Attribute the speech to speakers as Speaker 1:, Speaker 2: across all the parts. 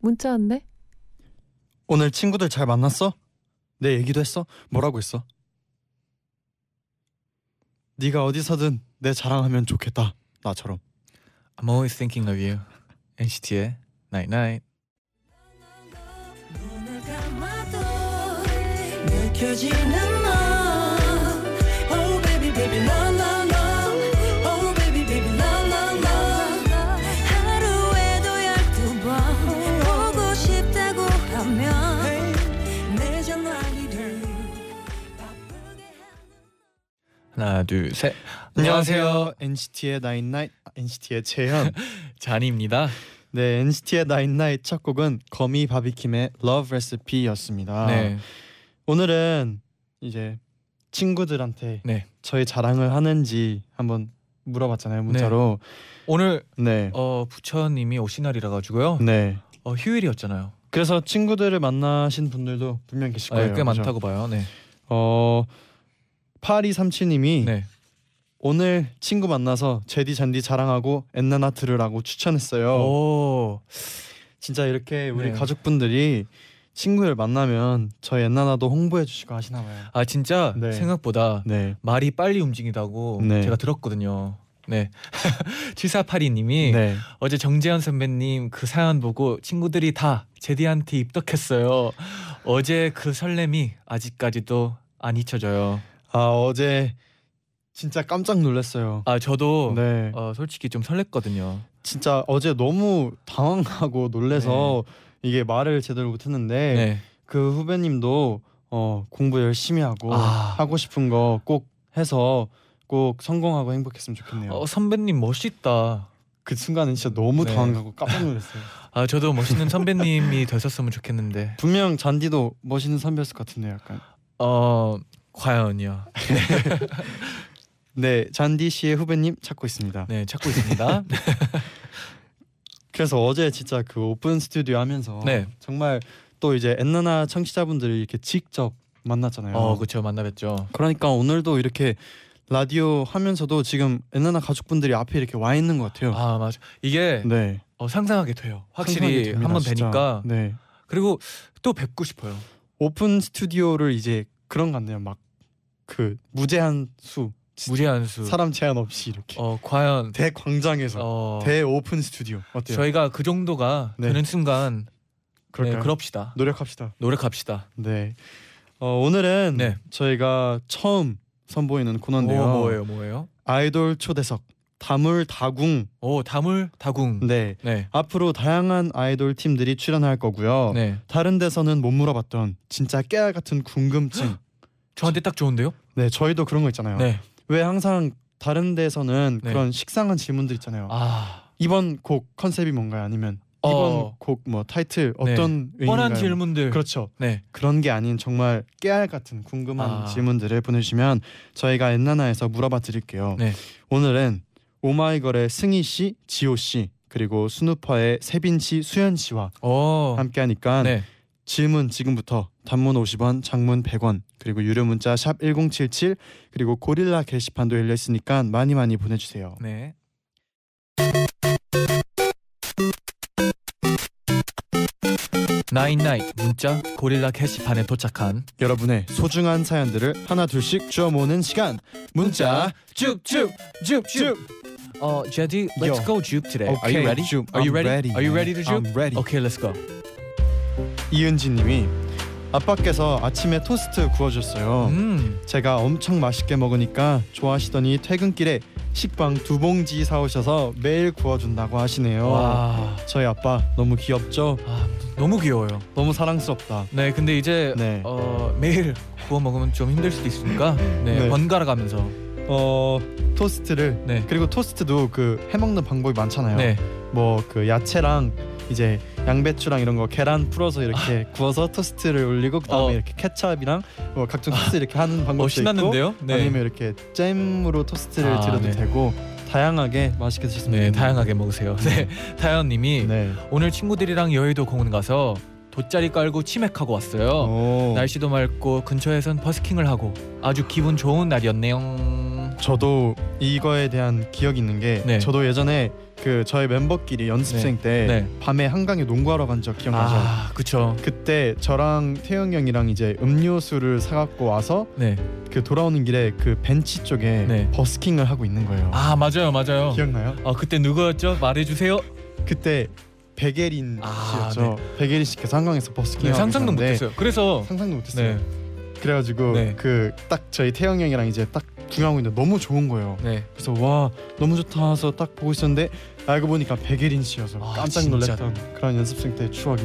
Speaker 1: 문자 왔네.
Speaker 2: 오늘 친구들 잘 만났어? 내 얘기도 했어? 뭐라고 했어? 네가 어디서든 내 자랑하면 좋겠다. 나처럼.
Speaker 3: I'm always thinking of you. NCT의 Night Night.
Speaker 4: 느껴지는
Speaker 3: 하나 둘 셋.
Speaker 2: 안녕하세요. NCT의 나인나잇 NCT의 재현.
Speaker 3: 잔입니다.
Speaker 2: 네, NCT의 나인나잇 첫 곡은 거미 바비킴의 Love Recipe였습니다.
Speaker 3: 네.
Speaker 2: 오늘은 이제 친구들한테
Speaker 3: 네.
Speaker 2: 저희 자랑을 하는지 한번 물어봤잖아요 문자로.
Speaker 3: 오늘
Speaker 2: 네.
Speaker 3: 어 부처님이 오신 날이라 가지고요.
Speaker 2: 네.
Speaker 3: 어 휴일이었잖아요.
Speaker 2: 그래서 친구들을 만나신 분들도 분명 계실
Speaker 3: 아,
Speaker 2: 거예요.
Speaker 3: 꽤
Speaker 2: 그죠?
Speaker 3: 많다고 봐요. 네.
Speaker 2: 어 8237님이
Speaker 3: 네.
Speaker 2: 오늘 친구 만나서 제디 잔디 자랑하고 엔나나 들으라고 추천했어요.
Speaker 3: 오.
Speaker 2: 진짜 이렇게 우리
Speaker 3: 네.
Speaker 2: 가족분들이 친구를 만나면 저희 엔나나도 홍보해 주시고 하시나 봐요.
Speaker 3: 아 진짜
Speaker 2: 네.
Speaker 3: 생각보다
Speaker 2: 네.
Speaker 3: 말이 빨리 움직이다고
Speaker 2: 네.
Speaker 3: 제가 들었거든요. 네. 7482님이
Speaker 2: 네.
Speaker 3: 어제 정재현 선배님 그 사연 보고 친구들이 다 제디한테 입덕했어요. 어제 그 설렘이 아직까지도 안 잊혀져요.
Speaker 2: 아 어제 진짜 깜짝 놀랐어요.
Speaker 3: 아 저도
Speaker 2: 네.
Speaker 3: 어, 솔직히 좀 설렜거든요.
Speaker 2: 진짜 어제 너무 당황하고 놀래서 이게 말을 제대로 못했는데
Speaker 3: 네.
Speaker 2: 그 후배님도 어, 공부 열심히 하고
Speaker 3: 아.
Speaker 2: 하고 싶은 거 꼭 해서 꼭 성공하고 행복했으면 좋겠네요.
Speaker 3: 어, 선배님 멋있다.
Speaker 2: 그 순간은 진짜 너무
Speaker 3: 네.
Speaker 2: 당황하고 깜짝 놀랐어요.
Speaker 3: 아 저도 멋있는 선배님이 되셨으면 좋겠는데.
Speaker 2: 분명 잔디도 멋있는 선배였을 것 같은데 약간.
Speaker 3: 어 과연요.
Speaker 2: 네, 잔디 씨의 후배님 찾고 있습니다.
Speaker 3: 네 찾고 있습니다.
Speaker 2: 그래서 어제 진짜 그 오픈 스튜디오 하면서
Speaker 3: 네.
Speaker 2: 정말 또 이제 엔나나 청취자분들을 이렇게 직접 만났잖아요.
Speaker 3: 어 그렇죠 만나뵀죠.
Speaker 2: 그러니까 오늘도 이렇게 라디오 하면서도 지금 엔나나 가족분들이 앞에 이렇게 와 있는 것 같아요.
Speaker 3: 아 맞아. 이게
Speaker 2: 네,
Speaker 3: 어, 상상하게 돼요. 확실히 한번. 뵈니까
Speaker 2: 네
Speaker 3: 그리고 또 뵙고 싶어요.
Speaker 2: 오픈 스튜디오를 이제 그런 것 같네요. 막 그 무제한 수
Speaker 3: 무제한 수.
Speaker 2: 사람 제한 없이 이렇게
Speaker 3: 어 과연
Speaker 2: 대광장에서
Speaker 3: 어
Speaker 2: 대 오픈 스튜디오 어때요?
Speaker 3: 저희가 그 정도가
Speaker 2: 네.
Speaker 3: 되는 순간
Speaker 2: 그럴까요?
Speaker 3: 네, 그럽시다.
Speaker 2: 노력합시다.
Speaker 3: 노력합시다.
Speaker 2: 네. 어, 오늘은
Speaker 3: 네.
Speaker 2: 저희가 처음 선보이는 코너인데요.
Speaker 3: 오, 뭐예요, 뭐예요?
Speaker 2: 아이돌 초대석 다물 다궁.
Speaker 3: 오 다물 다궁.
Speaker 2: 네.
Speaker 3: 네.
Speaker 2: 앞으로 다양한 아이돌 팀들이 출연할 거고요.
Speaker 3: 네.
Speaker 2: 다른 데서는 못 물어봤던 진짜 깨알 같은 궁금증.
Speaker 3: 저한테 딱 좋은데요?
Speaker 2: 네, 저희도 그런 거 있잖아요.
Speaker 3: 네.
Speaker 2: 왜 항상 다른 데서는
Speaker 3: 네.
Speaker 2: 그런 식상한 질문들 있잖아요.
Speaker 3: 아
Speaker 2: 이번 곡 컨셉이 뭔가요? 아니면
Speaker 3: 어.
Speaker 2: 이번 곡뭐 타이틀
Speaker 3: 네.
Speaker 2: 어떤
Speaker 3: 뻔한
Speaker 2: 의미인가요?
Speaker 3: 질문들.
Speaker 2: 그렇죠.
Speaker 3: 네.
Speaker 2: 그런 게 아닌 정말 깨알 같은 궁금한
Speaker 3: 아.
Speaker 2: 질문들을 보내주시면 저희가 엔나나에서 물어봐 드릴게요.
Speaker 3: 네.
Speaker 2: 오늘은 오마이걸의 승희 씨, 지호 씨 그리고 스누퍼의 세빈 씨, 수현 씨와
Speaker 3: 오.
Speaker 2: 함께하니까
Speaker 3: 네.
Speaker 2: 질문 지금부터 단문 50원, 장문 100원 그리고 유료 문자 샵 #1077 그리고 고릴라 게시판도 열려 있으니까 많이 많이 보내 주세요.
Speaker 3: 네. 나인나잇 문자 고릴라 게시판에 도착한
Speaker 2: 여러분의 소중한 사연들을 하나 둘씩 주워 모으는 시간 문자 쭉쭉 쭉쭉
Speaker 3: 어, 제디, let's
Speaker 2: Yo.
Speaker 3: go juke today. Are
Speaker 2: Okay,
Speaker 3: you ready?
Speaker 2: juke.
Speaker 3: Are you
Speaker 2: I'm
Speaker 3: ready?
Speaker 2: ready,
Speaker 3: Are you
Speaker 2: man.
Speaker 3: ready to juke?
Speaker 2: I'm ready.
Speaker 3: Okay, let's go.
Speaker 2: 이은지님이 아빠께서 아침에 토스트 구워줬어요.
Speaker 3: 음.
Speaker 2: 제가 엄청 맛있게 먹으니까 좋아하시더니 퇴근길에 식빵 두 봉지 사오셔서 매일 구워준다고 하시네요.
Speaker 3: 와.
Speaker 2: 저희 아빠 너무 귀엽죠?
Speaker 3: 아, 너무 귀여워요.
Speaker 2: 너무 사랑스럽다.
Speaker 3: 네, 근데 이제
Speaker 2: 네.
Speaker 3: 어, 매일 구워 먹으면 좀 힘들 수도 있으니까 네,
Speaker 2: 네.
Speaker 3: 번갈아 가면서
Speaker 2: 어 토스트를
Speaker 3: 네.
Speaker 2: 그리고 토스트도 그 해먹는 방법이 많잖아요.
Speaker 3: 네.
Speaker 2: 뭐 그 야채랑 이제 양배추랑 이런 거 계란 풀어서 이렇게 구워서 토스트를 올리고 그다음에
Speaker 3: 어.
Speaker 2: 이렇게 케찹이랑 뭐 각종 소스 이렇게 하는 방법도
Speaker 3: 어 신났는데요?
Speaker 2: 있고 아니면 이렇게 잼으로 토스트를
Speaker 3: 아,
Speaker 2: 드려도
Speaker 3: 네.
Speaker 2: 되고 다양하게 맛있게 수
Speaker 3: 네. 다양하게 먹으세요. 네, 타연님이
Speaker 2: 네.
Speaker 3: 오늘 친구들이랑 여의도 공원 가서 돗자리 깔고 치맥하고 왔어요.
Speaker 2: 오.
Speaker 3: 날씨도 맑고 근처에선 버스킹을 하고 아주 기분 좋은 날이었네요.
Speaker 2: 저도 이거에 대한 기억이 있는 게
Speaker 3: 네.
Speaker 2: 저도 예전에 그 저희 멤버끼리 연습생 때
Speaker 3: 네.
Speaker 2: 밤에 한강에 농구하러 간 적 기억나죠?
Speaker 3: 아, 그쵸.
Speaker 2: 그때 저랑 태영 형이랑 이제 음료수를 사갖고 와서
Speaker 3: 네.
Speaker 2: 그 돌아오는 길에 그 벤치 쪽에
Speaker 3: 네.
Speaker 2: 버스킹을 하고 있는 거예요.
Speaker 3: 아, 맞아요, 맞아요.
Speaker 2: 기억나요?
Speaker 3: 아, 그때 누구였죠? 말해주세요.
Speaker 2: 그때 백예린
Speaker 3: 아,
Speaker 2: 씨였죠. 백예린 씨께서 한강에서 버스킹
Speaker 3: 네, 상상도 못했어요. 그래서
Speaker 2: 상상도 못했어요.
Speaker 3: 네,
Speaker 2: 그래가지고
Speaker 3: 네.
Speaker 2: 그딱 저희 태영 형이랑 이제 딱 중요하고 있는데 너무 좋은 거예요.
Speaker 3: 네.
Speaker 2: 그래서 와 너무 좋다 해서 딱 보고 있었는데 알고 보니까 백예린 씨여서
Speaker 3: 아,
Speaker 2: 깜짝
Speaker 3: 진짜.
Speaker 2: 놀랐던 그런 연습생 때 추억이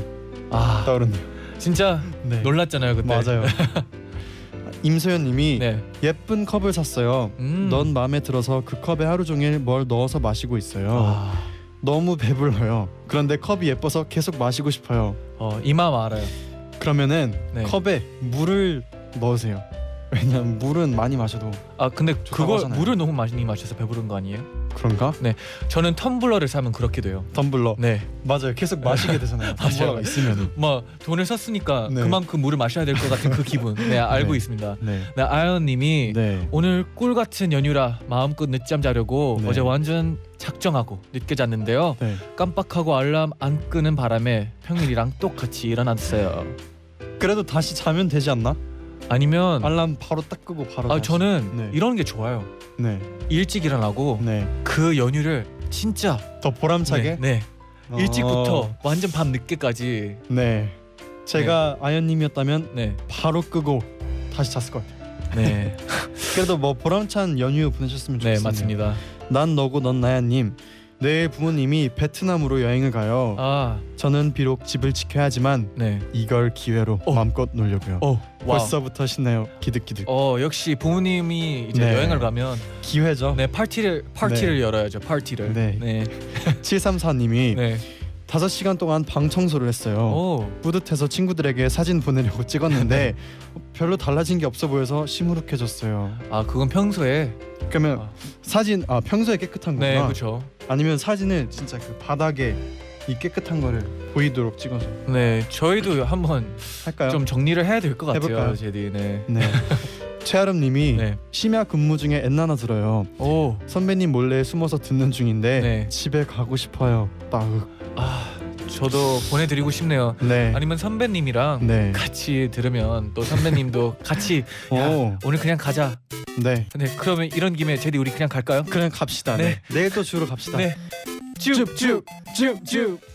Speaker 3: 아,
Speaker 2: 떠오르네요.
Speaker 3: 진짜
Speaker 2: 네.
Speaker 3: 놀랐잖아요 그때.
Speaker 2: 맞아요. 임소연님이
Speaker 3: 네.
Speaker 2: 예쁜 컵을 샀어요.
Speaker 3: 음.
Speaker 2: 넌 마음에 들어서 그 컵에 하루 종일 뭘 넣어서 마시고 있어요.
Speaker 3: 아,
Speaker 2: 너무 배불러요. 그런데 컵이 예뻐서 계속 마시고 싶어요.
Speaker 3: 어, 이 마음 알아요.
Speaker 2: 그러면은
Speaker 3: 네.
Speaker 2: 컵에 물을 넣으세요. 왜냐면 물은 많이 마셔도
Speaker 3: 아, 근데
Speaker 2: 좋다고
Speaker 3: 그거
Speaker 2: 하잖아요.
Speaker 3: 물을 너무 많이 마셔서 배부른 거 아니에요?
Speaker 2: 그런가?
Speaker 3: 저는 텀블러를 사면 그렇게 돼요.
Speaker 2: 텀블러
Speaker 3: 네.
Speaker 2: 맞아요. 계속 마시게 되잖아요.
Speaker 3: 맞아요.
Speaker 2: 텀블러가 있으면.
Speaker 3: 뭐 돈을 썼으니까
Speaker 2: 네.
Speaker 3: 그만큼 물을 마셔야 될 것 같은 그 기분. 네, 알고
Speaker 2: 네.
Speaker 3: 있습니다.
Speaker 2: 네.
Speaker 3: 네, 아연님이
Speaker 2: 네.
Speaker 3: 오늘 꿀 같은 연휴라 마음껏 늦잠 자려고
Speaker 2: 네.
Speaker 3: 어제 완전 작정하고 늦게 잤는데요.
Speaker 2: 네.
Speaker 3: 깜빡하고 알람 안 끄는 바람에 평일이랑 똑같이 일어났어요.
Speaker 2: 그래도 다시 자면 되지 않나?
Speaker 3: 아니면
Speaker 2: 알람 바로 딱 끄고 바로.
Speaker 3: 아
Speaker 2: 다시.
Speaker 3: 저는
Speaker 2: 네.
Speaker 3: 이런 게 좋아요.
Speaker 2: 네.
Speaker 3: 일찍 일어나고
Speaker 2: 네.
Speaker 3: 그 연휴를 진짜
Speaker 2: 더 보람차게.
Speaker 3: 네, 네.
Speaker 2: 어.
Speaker 3: 일찍부터 완전 밤 늦게까지
Speaker 2: 네. 제가 아연님이었다면
Speaker 3: 네,
Speaker 2: 바로 끄고 다시 잤을 것 같아요.
Speaker 3: 네,
Speaker 2: 그래도 뭐 보람찬 연휴 보내셨으면
Speaker 3: 네
Speaker 2: 좋겠네요.
Speaker 3: 맞습니다.
Speaker 2: 난 너고 넌 나야님. 내일 부모님이 베트남으로 여행을 가요.
Speaker 3: 아,
Speaker 2: 저는 비록 집을 지켜야 하지만
Speaker 3: 네.
Speaker 2: 이걸 기회로
Speaker 3: 어.
Speaker 2: 마음껏 놀려고요.
Speaker 3: 어, 와.
Speaker 2: 벌써부터 신나요. 기득기득.
Speaker 3: 어 역시 부모님이 이제
Speaker 2: 네.
Speaker 3: 여행을 가면
Speaker 2: 기회죠.
Speaker 3: 네 파티를 파티를 열어야죠 파티를
Speaker 2: 네.
Speaker 3: 네,
Speaker 2: 734님이
Speaker 3: 네.
Speaker 2: 다섯 시간 동안 방 청소를 했어요.
Speaker 3: 오,
Speaker 2: 뿌듯해서 친구들에게 사진 보내려고 찍었는데 별로 달라진 게 없어 보여서 시무룩해졌어요.
Speaker 3: 아 그건 평소에
Speaker 2: 그러면
Speaker 3: 아.
Speaker 2: 사진 아 평소에 깨끗한 거구나.
Speaker 3: 네 그렇죠
Speaker 2: 아니면 사진을 진짜 그 바닥에 이 깨끗한 거를 보이도록 찍어서
Speaker 3: 네 저희도 한번
Speaker 2: 할까요?
Speaker 3: 좀 정리를 해야 될것 같아요
Speaker 2: 해볼까요?
Speaker 3: 제디 네.
Speaker 2: 네. 최아름님이
Speaker 3: 네.
Speaker 2: 심야 근무 중에 엔나나 들어요.
Speaker 3: 오,
Speaker 2: 선배님 몰래 숨어서 듣는 중인데
Speaker 3: 네.
Speaker 2: 집에 가고 싶어요. 따흑.
Speaker 3: 아 저도 보내드리고 싶네요.
Speaker 2: 네.
Speaker 3: 아니면 선배님이랑
Speaker 2: 네.
Speaker 3: 같이 들으면 또 선배님도 같이 야,
Speaker 2: 오.
Speaker 3: 오늘 그냥 가자.
Speaker 2: 네.
Speaker 3: 네 그러면 이런 김에 제디 우리 그냥 갈까요?
Speaker 2: 그냥 갑시다.
Speaker 3: 네.
Speaker 2: 네. 내일 또 주로 갑시다.
Speaker 3: 네. 쭉쭉쭉쭉.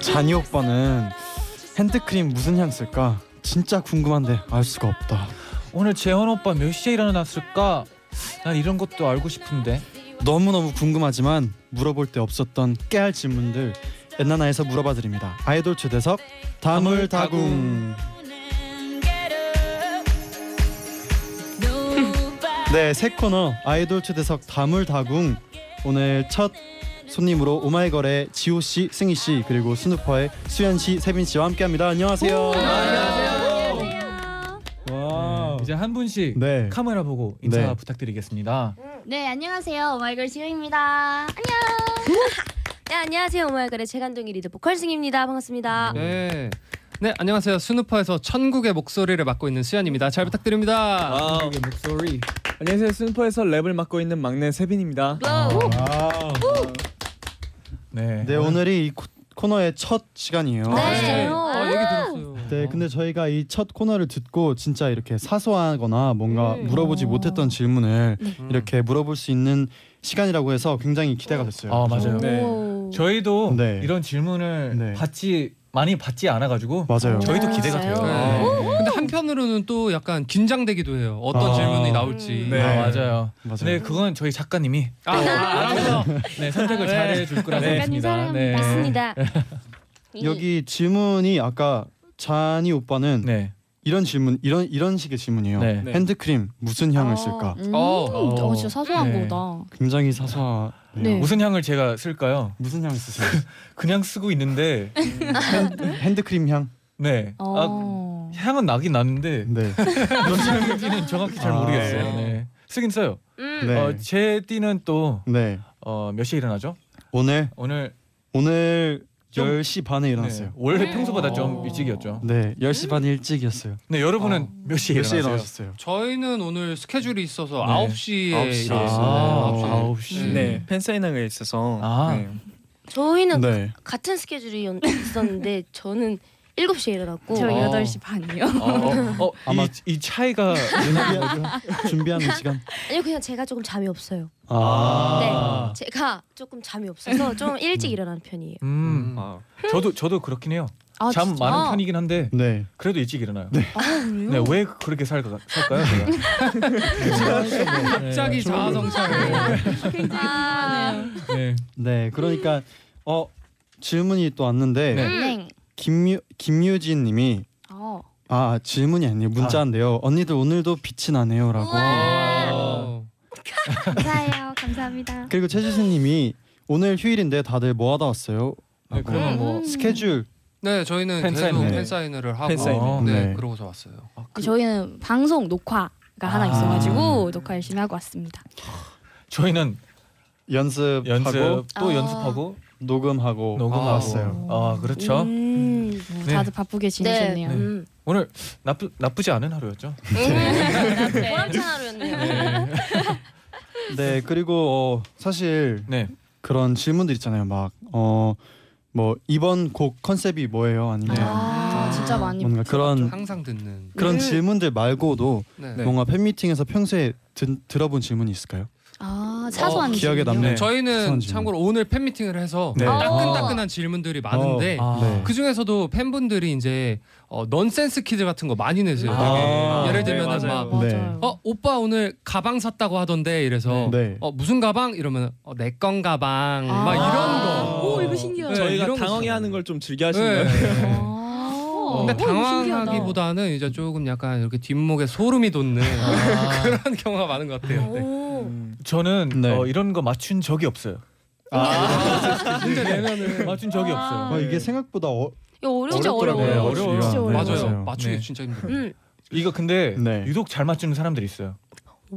Speaker 2: 잔이 오빠는 핸드크림 무슨 향 쓸까? 진짜 궁금한데 알 수가 없다.
Speaker 3: 오늘 재현 오빠 몇 시에 일어났을까? 난 이런 것도 알고 싶은데.
Speaker 2: 너무 너무 궁금하지만 물어볼 데 없었던 깨알 질문들 엔나나에서 물어봐 드립니다. 아이돌 초대석 다물다궁. 네, 새 코너 아이돌 초대석 다물다궁 오늘 첫 손님으로 오마이걸의 지호 씨, 승희 씨 그리고 스누퍼의 수현 씨, 세빈 씨와 함께합니다. 안녕하세요. 와.
Speaker 3: 네, 이제 한 분씩
Speaker 2: 네.
Speaker 3: 카메라 보고 인사
Speaker 2: 네.
Speaker 3: 부탁드리겠습니다.
Speaker 5: 네 안녕하세요 오마이걸 지호입니다 안녕 네 안녕하세요 오마이걸의 최간동이 리드 보컬 승희입니다 반갑습니다
Speaker 6: 네. 네 안녕하세요 스누퍼에서 천국의 목소리를 맡고 있는 수현입니다. 잘 부탁드립니다.
Speaker 7: wow 목소리 안녕하세요 스누퍼에서 랩을 맡고 있는 막내 세빈입니다
Speaker 3: 네.
Speaker 2: 네, 오늘이 이 코, 코너의 첫 시간이에요.
Speaker 5: 네.
Speaker 6: 아,
Speaker 5: 진짜요?
Speaker 6: 아, 얘기 들었어요.
Speaker 2: 네, 근데 저희가 이 첫 코너를 듣고 진짜 이렇게 사소하거나 뭔가
Speaker 5: 음.
Speaker 2: 물어보지 못했던 질문을
Speaker 6: 음.
Speaker 2: 이렇게 물어볼 수 있는 시간이라고 해서 굉장히 기대가 됐어요.
Speaker 3: 아 맞아요.
Speaker 7: 네.
Speaker 5: 오.
Speaker 3: 저희도
Speaker 2: 네.
Speaker 3: 이런 질문을
Speaker 2: 네.
Speaker 3: 받지 많이 받지 않아가지고
Speaker 2: 맞아요.
Speaker 3: 저희도 기대가
Speaker 5: 진짜요?
Speaker 3: 돼요.
Speaker 6: 네. 근데 한편으로는 또 약간 긴장되기도 해요. 어떤
Speaker 2: 아.
Speaker 6: 질문이 나올지.
Speaker 7: 네.
Speaker 3: 아, 맞아요.
Speaker 2: 맞아요.
Speaker 3: 네, 그건 저희 작가님이
Speaker 6: 아, 알아서.
Speaker 3: 네, 선택을
Speaker 6: 네.
Speaker 3: 잘해줄 거라
Speaker 7: 네.
Speaker 5: 작가님
Speaker 3: 생각합니다.
Speaker 5: 사랑합니다. 맞습니다.
Speaker 2: 여기 질문이 아까 잔이 오빠는
Speaker 3: 네,
Speaker 2: 이런 질문 이런 이런 식의 질문이에요.
Speaker 3: 네.
Speaker 7: 네.
Speaker 2: 핸드크림 무슨 향을 쓸까?
Speaker 8: 음,
Speaker 6: 어.
Speaker 8: 어, 진짜 사소한
Speaker 3: 네.
Speaker 8: 거다.
Speaker 2: 굉장히 사소한.
Speaker 8: 네.
Speaker 3: 무슨 향을 제가 쓸까요?
Speaker 2: 무슨 향 쓰세요?
Speaker 3: 그냥 쓰고 있는데,
Speaker 2: 핸드 크림 향.
Speaker 3: 네, 아,
Speaker 8: 어.
Speaker 3: 향은 나긴 나는데
Speaker 2: 네.
Speaker 3: 뭔지 향인지는 정확히 잘
Speaker 2: 아.
Speaker 3: 모르겠어요. 네, 쓰긴 써요.
Speaker 5: 음.
Speaker 2: 네.
Speaker 3: 어, 제 띠는 또
Speaker 2: 네.
Speaker 3: 어, 몇 시에 일어나죠?
Speaker 2: 오늘
Speaker 3: 오늘
Speaker 2: 오늘
Speaker 3: 좀-
Speaker 2: 10시 반에 일어났어요.
Speaker 3: 네, 원래
Speaker 5: 음.
Speaker 3: 평소보다 좀
Speaker 6: 어.
Speaker 3: 일찍이었죠.
Speaker 2: 네, 10시 반 일찍이었어요.
Speaker 3: 네, 여러분은
Speaker 6: 어.
Speaker 3: 몇 시에
Speaker 2: 몇 시에
Speaker 3: 일어나세요?
Speaker 2: 일어나셨어요?
Speaker 6: 저희는 오늘 스케줄이 있어서
Speaker 3: 네.
Speaker 6: 9시에
Speaker 7: 아홉 시.
Speaker 6: 일어났어요.
Speaker 3: 아,
Speaker 6: 네,
Speaker 3: 아홉 시.
Speaker 6: 네.
Speaker 7: 네, 팬사인회가 있어서
Speaker 3: 아.
Speaker 7: 네.
Speaker 5: 저희는
Speaker 2: 네.
Speaker 5: 같은 스케줄이 연- 있었는데 저는 7시에 일어났고
Speaker 8: 저
Speaker 3: 어.
Speaker 8: 8시 반이요.
Speaker 3: 어, 어,
Speaker 2: 아마-
Speaker 3: 이, 이 차이가
Speaker 2: 준비하는 시간.
Speaker 5: 아니요 그냥 제가 조금 잠이 없어요.
Speaker 3: 아.
Speaker 5: 네, 제가 조금 잠이 없어서 좀 일찍 일어나는 편이에요.
Speaker 3: 음,
Speaker 7: 아,
Speaker 3: 저도 저도 그렇긴 해요.
Speaker 8: 아,
Speaker 3: 잠
Speaker 8: 진짜?
Speaker 3: 많은 편이긴 한데
Speaker 2: 네.
Speaker 3: 그래도 일찍 일어나요.
Speaker 8: 아, 그래요?
Speaker 3: 네, 왜 그렇게 살까, 살까요? 제가?
Speaker 6: 갑자기 자아성찰을.
Speaker 5: 아,
Speaker 3: 네.
Speaker 2: 네. 그러니까 어 질문이 또 왔는데
Speaker 3: 네.
Speaker 8: 네.
Speaker 2: 김유 김유진 님이
Speaker 8: 어.
Speaker 2: 아, 질문이 아니에요. 문자인데요. 언니들 오늘도 빛이 나네요라고.
Speaker 6: 어.
Speaker 8: 감사해요. 감사합니다.
Speaker 2: 그리고 최지수 님이 오늘 휴일인데 다들 뭐 하다 왔어요?
Speaker 3: 네, 그러면 뭐
Speaker 2: 스케줄
Speaker 6: 네, 저희는
Speaker 3: 팬사인회.
Speaker 6: 계속 팬사인회를 하고
Speaker 7: 팬사인회.
Speaker 6: 네,
Speaker 2: 네.
Speaker 6: 그러고서 왔어요.
Speaker 8: 저희는 방송 녹화가 하나
Speaker 3: 아.
Speaker 8: 있어가지고 녹화 열심히 하고 왔습니다.
Speaker 3: 저희는
Speaker 2: 연습하고
Speaker 3: 연습 또
Speaker 8: 아.
Speaker 3: 연습하고
Speaker 2: 녹음하고
Speaker 3: 녹음하고
Speaker 2: 왔어요.
Speaker 3: 아 그렇죠.
Speaker 5: 음,
Speaker 8: 뭐
Speaker 3: 네.
Speaker 8: 다들 바쁘게 지내셨네요.
Speaker 3: 네.
Speaker 5: 음.
Speaker 3: 오늘 나쁘 나쁘지 않은 하루였죠.
Speaker 5: 음. 보람찬 하루였네요.
Speaker 3: 네.
Speaker 2: 네, 그리고 어, 사실
Speaker 3: 네.
Speaker 2: 그런 질문들 있잖아요. 막어뭐 이번 곡 컨셉이 뭐예요? 아니면
Speaker 8: 아, 진짜 많이
Speaker 2: 뭔가 그런
Speaker 6: 항상 듣는.
Speaker 2: 그런
Speaker 5: 음.
Speaker 2: 질문들 말고도
Speaker 6: 네.
Speaker 7: 네.
Speaker 2: 뭔가 팬미팅에서 평소에 든, 들어본 질문이 있을까요?
Speaker 8: 아 사소한
Speaker 2: 어, 기억에? 남는-
Speaker 3: 네.
Speaker 6: 저희는
Speaker 2: 질문.
Speaker 6: 참고로 오늘 팬 미팅을 해서
Speaker 2: 네.
Speaker 6: 따끈따끈한 질문들이 많은데
Speaker 3: 아.
Speaker 2: 네.
Speaker 6: 그 중에서도 팬분들이 이제 어, 넌센스 퀴즈 같은 거 많이 내세요.
Speaker 3: 아.
Speaker 6: 되게. 예를
Speaker 7: 네,
Speaker 6: 들면은
Speaker 7: 맞아요.
Speaker 6: 막
Speaker 2: 네.
Speaker 8: 맞아요.
Speaker 6: 어, 오빠 오늘 가방 샀다고 하던데 이래서
Speaker 2: 네.
Speaker 6: 어, 무슨 가방 이러면 어, 내 건 가방
Speaker 8: 아.
Speaker 6: 막 이런 거.
Speaker 8: 오 이거 신기하다.
Speaker 6: 네,
Speaker 7: 저희가
Speaker 6: 이런 거
Speaker 7: 당황해 하는 걸 좀 즐겨 하시는
Speaker 6: 네.
Speaker 7: 것 같아요.
Speaker 8: 아.
Speaker 6: 근데
Speaker 8: 오, 이거 신기하다.
Speaker 6: 당황하기보다는 이제 조금 약간 이렇게 뒷목에 소름이 돋는
Speaker 3: 아.
Speaker 6: 그런 경우가 많은 것 같아요. 네.
Speaker 5: 오.
Speaker 7: 음.
Speaker 3: 저는
Speaker 2: 네.
Speaker 3: 어, 이런 거 맞춘 적이 없어요.
Speaker 6: 문제 내면은
Speaker 3: 맞춘 적이 없어요.
Speaker 2: 아, 이게 생각보다 어,
Speaker 5: 이거 어려워.
Speaker 8: 진짜
Speaker 2: 어렵더라고요.
Speaker 8: 어려워요.
Speaker 3: 어려워요.
Speaker 8: 진짜
Speaker 2: 네,
Speaker 8: 어려워요.
Speaker 6: 맞아요.
Speaker 2: 맞아요.
Speaker 6: 맞추기
Speaker 3: 네.
Speaker 6: 진짜 힘들어요.
Speaker 5: 음.
Speaker 3: 이거 근데
Speaker 2: 네.
Speaker 3: 유독 잘 맞추는 사람들이 있어요.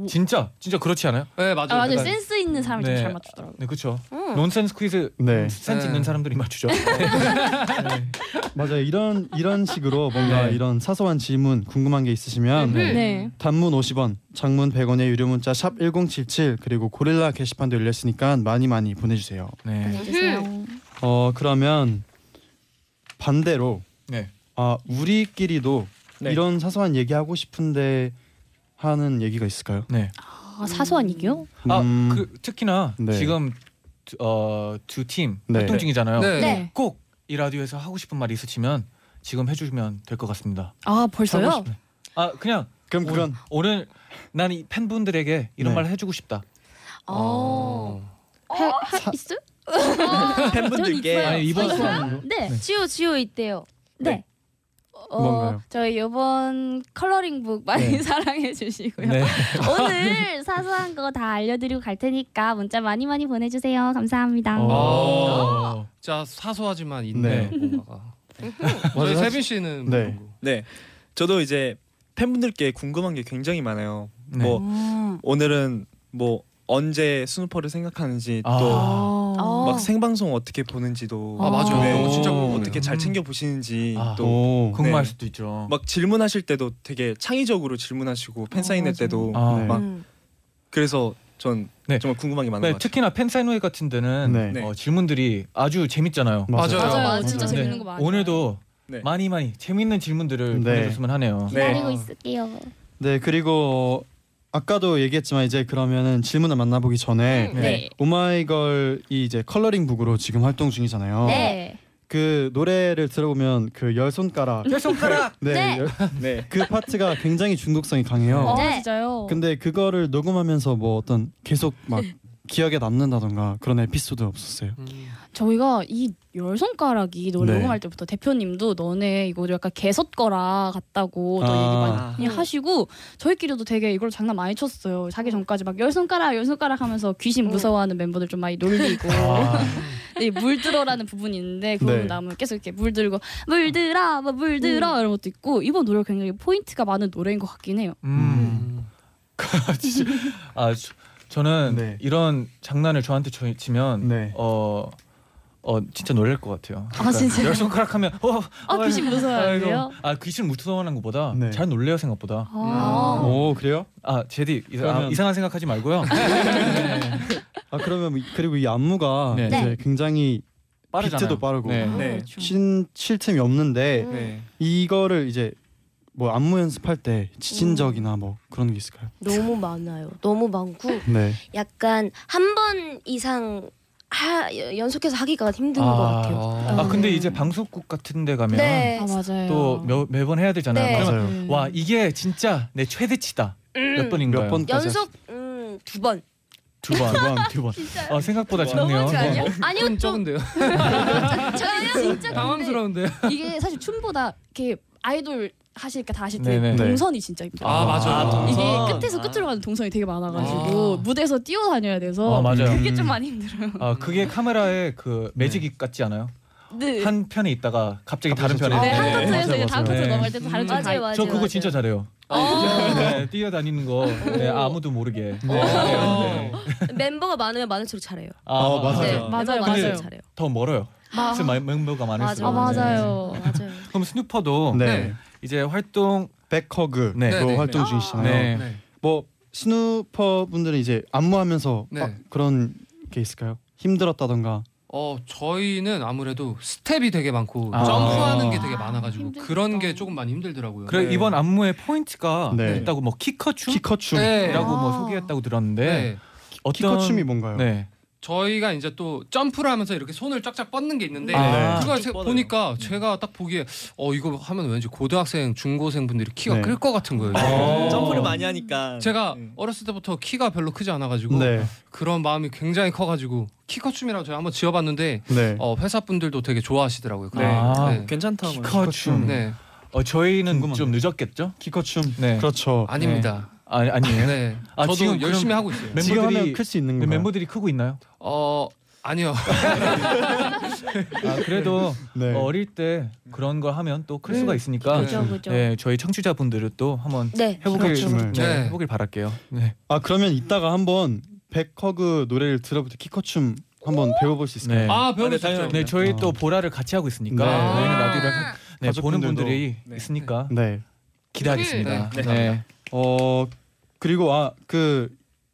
Speaker 3: 진짜 진짜 그렇지 않아요?
Speaker 6: 네 맞아요.
Speaker 8: 아 맞아요.
Speaker 6: 약간
Speaker 8: 센스 있는 사람이
Speaker 3: 네.
Speaker 8: 좀 잘 맞추더라고요.
Speaker 3: 네 그렇죠.
Speaker 5: 음.
Speaker 3: 논센스 퀴즈
Speaker 2: 네.
Speaker 3: 센스
Speaker 6: 네.
Speaker 3: 있는 사람들이 맞추죠.
Speaker 2: 맞아요. 이런 이런 식으로 뭔가
Speaker 3: 네.
Speaker 2: 이런 사소한 질문 궁금한 게 있으시면
Speaker 3: 네.
Speaker 8: 네.
Speaker 2: 단문 50원, 장문 100원의 유료 문자 샵 1077 그리고 고릴라 게시판도 열렸으니까 많이 많이 보내주세요.
Speaker 3: 네.
Speaker 8: 보내주세요.
Speaker 2: 어 그러면 반대로
Speaker 3: 네.
Speaker 2: 아 우리끼리도
Speaker 7: 네.
Speaker 2: 이런 사소한 얘기 하고 싶은데 하는 얘기가 있을까요?
Speaker 3: 네.
Speaker 8: 아, 사소한 얘기요?
Speaker 2: 음,
Speaker 3: 아, 그 특히나
Speaker 2: 네.
Speaker 3: 지금 어 두 팀
Speaker 2: 네.
Speaker 3: 활동 중이잖아요.
Speaker 6: 네.
Speaker 8: 네.
Speaker 3: 꼭 이 라디오에서 하고 싶은 말이 있으시면 지금 해주시면 될 것 같습니다.
Speaker 8: 아 벌써요?
Speaker 3: 아 그냥
Speaker 2: 그럼
Speaker 3: 오늘,
Speaker 2: 그런
Speaker 3: 오늘 난 이 팬분들에게 이런
Speaker 2: 네.
Speaker 3: 말 해주고 싶다.
Speaker 5: 어.
Speaker 8: 해, 하,
Speaker 2: 사-
Speaker 8: 있어?
Speaker 7: 팬분들께.
Speaker 3: 아니 이번? 수업으로
Speaker 8: 네.
Speaker 5: 지오 지오 있대요.
Speaker 8: 네. 어? 저희 이번 컬러링북 많이
Speaker 3: 네.
Speaker 8: 사랑해 주시고요.
Speaker 3: 네.
Speaker 8: 오늘 사소한 거 다 알려드리고 갈 테니까 문자 많이 많이 보내주세요. 감사합니다.
Speaker 3: 어.
Speaker 6: 진짜 사소하지만 있네.
Speaker 2: 네. 맞아요.
Speaker 6: 세빈 씨는
Speaker 2: 네.
Speaker 6: 뭐
Speaker 7: 네, 저도 이제 팬분들께 궁금한 게 굉장히 많아요.
Speaker 3: 네.
Speaker 7: 뭐
Speaker 5: 음.
Speaker 7: 오늘은 뭐 언제 스누퍼를 생각하는지
Speaker 3: 아.
Speaker 7: 또
Speaker 5: 어.
Speaker 7: 막 생방송 어떻게 보는지도
Speaker 6: 아, 맞아요.
Speaker 7: 네.
Speaker 6: 진짜
Speaker 3: 오.
Speaker 7: 어떻게 잘
Speaker 3: 음.
Speaker 7: 챙겨 보시는지
Speaker 3: 아.
Speaker 7: 또
Speaker 2: 오.
Speaker 3: 궁금할
Speaker 7: 네.
Speaker 3: 수도 있죠.
Speaker 7: 막 질문하실 때도 되게 창의적으로 질문하시고 팬 사인회
Speaker 8: 맞아요.
Speaker 7: 때도
Speaker 3: 아.
Speaker 2: 네.
Speaker 7: 막
Speaker 5: 음.
Speaker 7: 그래서 전
Speaker 3: 네.
Speaker 7: 정말 궁금한 게 많은
Speaker 3: 네,
Speaker 7: 것 같아요.
Speaker 3: 특히나 팬사인회 같은 데는
Speaker 2: 네.
Speaker 7: 네.
Speaker 3: 어, 질문들이 아주 재밌잖아요.
Speaker 6: 맞아요.
Speaker 8: 맞아요.
Speaker 5: 맞아요.
Speaker 8: 진짜
Speaker 5: 맞아요.
Speaker 8: 재밌는
Speaker 3: 네,
Speaker 8: 거 많아요.
Speaker 3: 오늘도
Speaker 7: 네.
Speaker 3: 많이 많이 재밌는 질문들을
Speaker 2: 네.
Speaker 3: 보내줬으면 하네요.
Speaker 7: 네.
Speaker 8: 기다리고 있을게요.
Speaker 2: 네 그리고 아까도 얘기했지만 이제 그러면은 질문을 만나보기 전에
Speaker 5: 음.
Speaker 8: 네.
Speaker 2: 오마이걸 이 이제 컬러링 북으로 지금 활동 중이잖아요.
Speaker 8: 네.
Speaker 2: 그 노래를 들어보면 그 열 손가락
Speaker 3: 열 손가락.
Speaker 2: 네,
Speaker 5: 네.
Speaker 2: 열-
Speaker 7: 네.
Speaker 2: 그 파트가 굉장히 중독성이 강해요.
Speaker 8: 어,
Speaker 5: 네.
Speaker 8: 진짜요?
Speaker 2: 근데 그거를 녹음하면서 뭐 어떤 계속 막 기억에 남는다던가 그런 에피소드 없었어요.
Speaker 8: 저희가 이 열 손가락이 노래
Speaker 2: 네.
Speaker 8: 녹음할 때부터 대표님도 너네 이거 약간 개섰 거라 같다고 또
Speaker 2: 아.
Speaker 8: 얘기 많이 하시고 저희끼리도 되게 이걸 장난 많이 쳤어요. 자기 전까지 막 열 손가락 열 손가락 하면서 귀신 무서워하는 멤버들 좀 많이 놀리고 네, 물들어라는 부분이 있는데 그 부분
Speaker 2: 네.
Speaker 8: 나오면 계속 이렇게 물들고 물들어 뭐 물들어 이런 것도 있고 이번 노래가 굉장히 포인트가 많은 노래인 것 같긴 해요.
Speaker 3: 음. 진짜 아 저, 저는
Speaker 2: 네.
Speaker 3: 이런 장난을 저한테 쳐- 치면
Speaker 2: 네.
Speaker 3: 어. 어 진짜 놀랄 것 같아요. 그러니까
Speaker 8: 아, 진짜요?
Speaker 3: 열 손가락 하면 어,
Speaker 8: 아, 귀신 무서워하세요?
Speaker 3: 아이고. 아 귀신 무서워하는 것보다
Speaker 2: 네.
Speaker 3: 잘 놀래요 생각보다.
Speaker 8: 아.
Speaker 2: 오 그래요?
Speaker 3: 아 제디 아,
Speaker 2: 그러면-
Speaker 3: 이상한 생각하지 말고요. 네.
Speaker 2: 아 그러면 이- 그리고 이 안무가
Speaker 3: 네.
Speaker 2: 이제 굉장히
Speaker 3: 빠르잖아요.
Speaker 2: 비트도 빠르고
Speaker 3: 네.
Speaker 7: 네.
Speaker 2: 신, 쉴 틈이 없는데
Speaker 7: 네.
Speaker 2: 이거를 이제 뭐 안무 연습할 때 지친 적이나 뭐 그런 게 있을까요?
Speaker 5: 너무 많아요. 너무 많고
Speaker 2: 네.
Speaker 5: 약간 한 번 이상 하, 연속해서 하기가 힘든 것 같아요.
Speaker 3: 아 근데 이제 방송국 같은데 가면
Speaker 5: 네.
Speaker 8: 아.
Speaker 3: 또 매, 매번 해야 되잖아요.
Speaker 5: 네.
Speaker 3: 그러면
Speaker 2: 맞아요.
Speaker 3: 와 이게 진짜 내 최대치다.
Speaker 5: 음.
Speaker 3: 몇 번인가요?
Speaker 2: 몇 번까지
Speaker 5: 연속 음, 두 번.
Speaker 3: 두 번.
Speaker 2: 두 번, 두 번.
Speaker 3: 아 생각보다 작네요. 네.
Speaker 5: 아니요 좀또
Speaker 6: 적은데요.
Speaker 8: 저희가 진짜
Speaker 6: 당황스러운데요.
Speaker 8: 이게 사실 춤보다 이렇게 아이돌 하시니까 다 아실. 텐데
Speaker 2: 네.
Speaker 8: 동선이 진짜 힘들어요.
Speaker 6: 아 맞아요.
Speaker 8: 이게
Speaker 3: 동선.
Speaker 8: 끝에서 끝으로 가는 동선이 되게 많아가지고
Speaker 6: 아.
Speaker 8: 무대에서 뛰어다녀야 돼서
Speaker 3: 아, 맞아요.
Speaker 8: 그게
Speaker 2: 음.
Speaker 8: 좀 많이 힘들어요.
Speaker 3: 아 그게 카메라의 그 매직 같지 않아요?
Speaker 8: 네.
Speaker 3: 한 편에 있다가 갑자기 다른. 편에.
Speaker 8: 네, 한
Speaker 2: 네,
Speaker 8: 커트에서
Speaker 2: 맞아요,
Speaker 8: 다음
Speaker 3: 맞아요. 네.
Speaker 8: 넘어갈 때도 다른 쪽
Speaker 5: 맞아요,
Speaker 8: 가.
Speaker 5: 맞아요.
Speaker 3: 저 그거 진짜 잘해요. 네, 뛰어다니는 거 네, 아무도 모르게. 네. 네.
Speaker 5: 멤버가 많으면 많을수록 잘해요.
Speaker 3: 아,
Speaker 2: 어, 맞아요.
Speaker 5: 네,
Speaker 7: 맞아요.
Speaker 8: 맞아요, 맞아요.
Speaker 5: 잘해요.
Speaker 3: 더 멀어요.
Speaker 8: 아.
Speaker 3: 스 멤버가 많을수록.
Speaker 8: 아 맞아요.
Speaker 5: 맞아요.
Speaker 3: 그럼 스누퍼도
Speaker 2: 네.
Speaker 6: 네.
Speaker 3: 이제 활동
Speaker 2: back hug
Speaker 3: 네.
Speaker 2: 그
Speaker 6: 네, 네,
Speaker 2: 활동
Speaker 6: 네.
Speaker 2: 중이시잖아요.
Speaker 3: 네.
Speaker 6: 네.
Speaker 2: 뭐 스누퍼 분들은 이제 안무하면서
Speaker 6: 네.
Speaker 2: 막 그런 게 있을까요? 힘들었다던가.
Speaker 6: 어 저희는 아무래도 스텝이 되게 많고
Speaker 3: 아.
Speaker 6: 점프하는 게 되게 많아가지고
Speaker 8: 힘들겠다.
Speaker 6: 그런 게 조금 많이 힘들더라고요.
Speaker 3: 그래
Speaker 2: 네.
Speaker 3: 이번 안무의 포인트가
Speaker 2: 네.
Speaker 3: 있다고 뭐 키커 춤이라고
Speaker 2: 키커춤.
Speaker 6: 네.
Speaker 3: 뭐
Speaker 8: 아.
Speaker 3: 소개했다고 들었는데
Speaker 6: 네.
Speaker 3: 어떤
Speaker 2: 키커춤이 뭔가요?
Speaker 3: 네.
Speaker 6: 저희가 이제 또 점프를 하면서 이렇게 손을 쫙쫙 뻗는 게 있는데
Speaker 3: 아.
Speaker 6: 그걸
Speaker 7: 쭉
Speaker 6: 세-
Speaker 7: 뻗어요.
Speaker 6: 보니까 제가 딱 보기에 어 이거 하면 왠지 고등학생 중고생 분들이 키가
Speaker 2: 네.
Speaker 6: 클것 같은 거예요.
Speaker 3: 어.
Speaker 7: 점프를 많이 하니까
Speaker 6: 제가
Speaker 7: 네.
Speaker 6: 어렸을 때부터 키가 별로 크지 않아가지고
Speaker 2: 네.
Speaker 6: 그런 마음이 굉장히 커가지고 키커춤이라고 제가 한번 지어봤는데
Speaker 2: 네.
Speaker 6: 어, 회사 분들도 되게 좋아하시더라고요.
Speaker 7: 네.
Speaker 3: 아.
Speaker 6: 네.
Speaker 7: 괜찮다. 뭐.
Speaker 3: 키커춤.
Speaker 6: 네.
Speaker 3: 어 저희는
Speaker 2: 궁금하네요.
Speaker 3: 좀 늦었겠죠?
Speaker 2: 키커춤.
Speaker 3: 네.
Speaker 2: 그렇죠.
Speaker 6: 아닙니다.
Speaker 3: 아니 아니에요.
Speaker 6: 네.
Speaker 3: 아,
Speaker 6: 저도
Speaker 3: 지금
Speaker 6: 열심히 하고 있어요.
Speaker 3: 멤버들이-
Speaker 2: 클 수 있는
Speaker 3: 네,
Speaker 2: 건가요?
Speaker 3: 멤버들이 크고 있나요?
Speaker 6: 어 아니요.
Speaker 3: 아 그래도
Speaker 2: 네.
Speaker 3: 어릴 때 그런 걸 하면 또 클 수가 있으니까
Speaker 6: 그렇죠.
Speaker 8: 그죠 그죠.
Speaker 3: 네 저희 청취자분들은 또 한번
Speaker 5: 네.
Speaker 3: 해보길
Speaker 2: 키커춤을.
Speaker 3: 네,
Speaker 6: 네.
Speaker 3: 해보길 바랄게요. 네.
Speaker 2: 아 그러면 이따가 한번 back hug 노래를 들어볼 때 키커춤 한번 배워볼 수 있을까요?
Speaker 3: 네.
Speaker 6: 아 배울
Speaker 7: 네,
Speaker 6: 수 있죠.
Speaker 3: 네 저희
Speaker 2: 아.
Speaker 3: 또 보라를 같이 하고 있으니까
Speaker 2: 네.
Speaker 3: 저희는 라디오를
Speaker 5: 아.
Speaker 3: 네, 보는 분들이
Speaker 7: 네.
Speaker 3: 있으니까
Speaker 2: 네.
Speaker 3: 기대하겠습니다.
Speaker 6: 네.
Speaker 3: 네.
Speaker 2: 어 그리고 아 그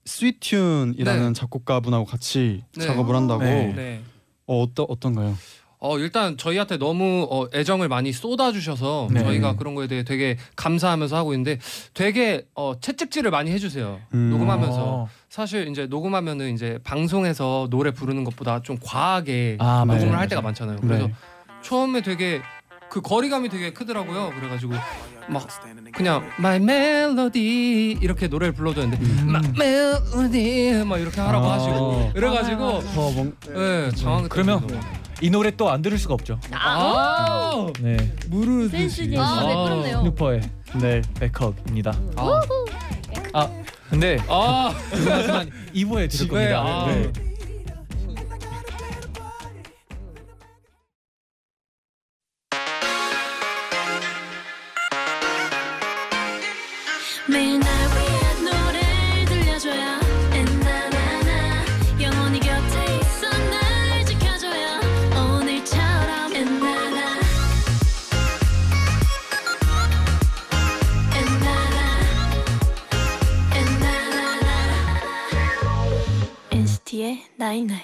Speaker 2: 스위튠이라는
Speaker 6: 네.
Speaker 2: 작곡가분하고 같이
Speaker 6: 네.
Speaker 2: 작업을 한다고.
Speaker 3: 네.
Speaker 7: 네.
Speaker 2: 어 어떠 어떤가요?
Speaker 6: 어 일단 저희한테 너무 어, 애정을 많이 쏟아주셔서
Speaker 3: 네.
Speaker 6: 저희가 그런 거에 대해 되게 감사하면서 하고 있는데 되게 어, 채찍질을 많이 해주세요.
Speaker 2: 음.
Speaker 6: 녹음하면서
Speaker 3: 어.
Speaker 6: 사실 이제 녹음하면은 이제 방송에서 노래 부르는 것보다 좀 과하게
Speaker 3: 아,
Speaker 6: 녹음을
Speaker 3: 맞아요,
Speaker 6: 할 때가
Speaker 3: 맞아요.
Speaker 6: 많잖아요. 그래서
Speaker 2: 네.
Speaker 6: 처음에 되게 그 거리감이 되게 크더라고요. 그래가지고 막 그냥 My Melody 이렇게 노래를 불러줬는데 My Melody 막 이렇게 하라고
Speaker 3: 아.
Speaker 6: 하시고 그래가지고
Speaker 2: 더 뭔,
Speaker 6: 네, 당황했던
Speaker 3: 그러면
Speaker 6: 이
Speaker 3: 노래 또 안 들을 수가 없죠.
Speaker 6: 아,
Speaker 3: 네.
Speaker 6: 무르듯이
Speaker 5: 아, 네, 그렇네요.
Speaker 3: 스누퍼의
Speaker 2: 네.
Speaker 3: 백허입니다.
Speaker 6: 아,
Speaker 3: 아 근데
Speaker 6: 아,
Speaker 3: 하지만 2부에 들을
Speaker 6: 네,
Speaker 3: 겁니다.
Speaker 6: 아.
Speaker 3: 네.
Speaker 1: NCT의 night night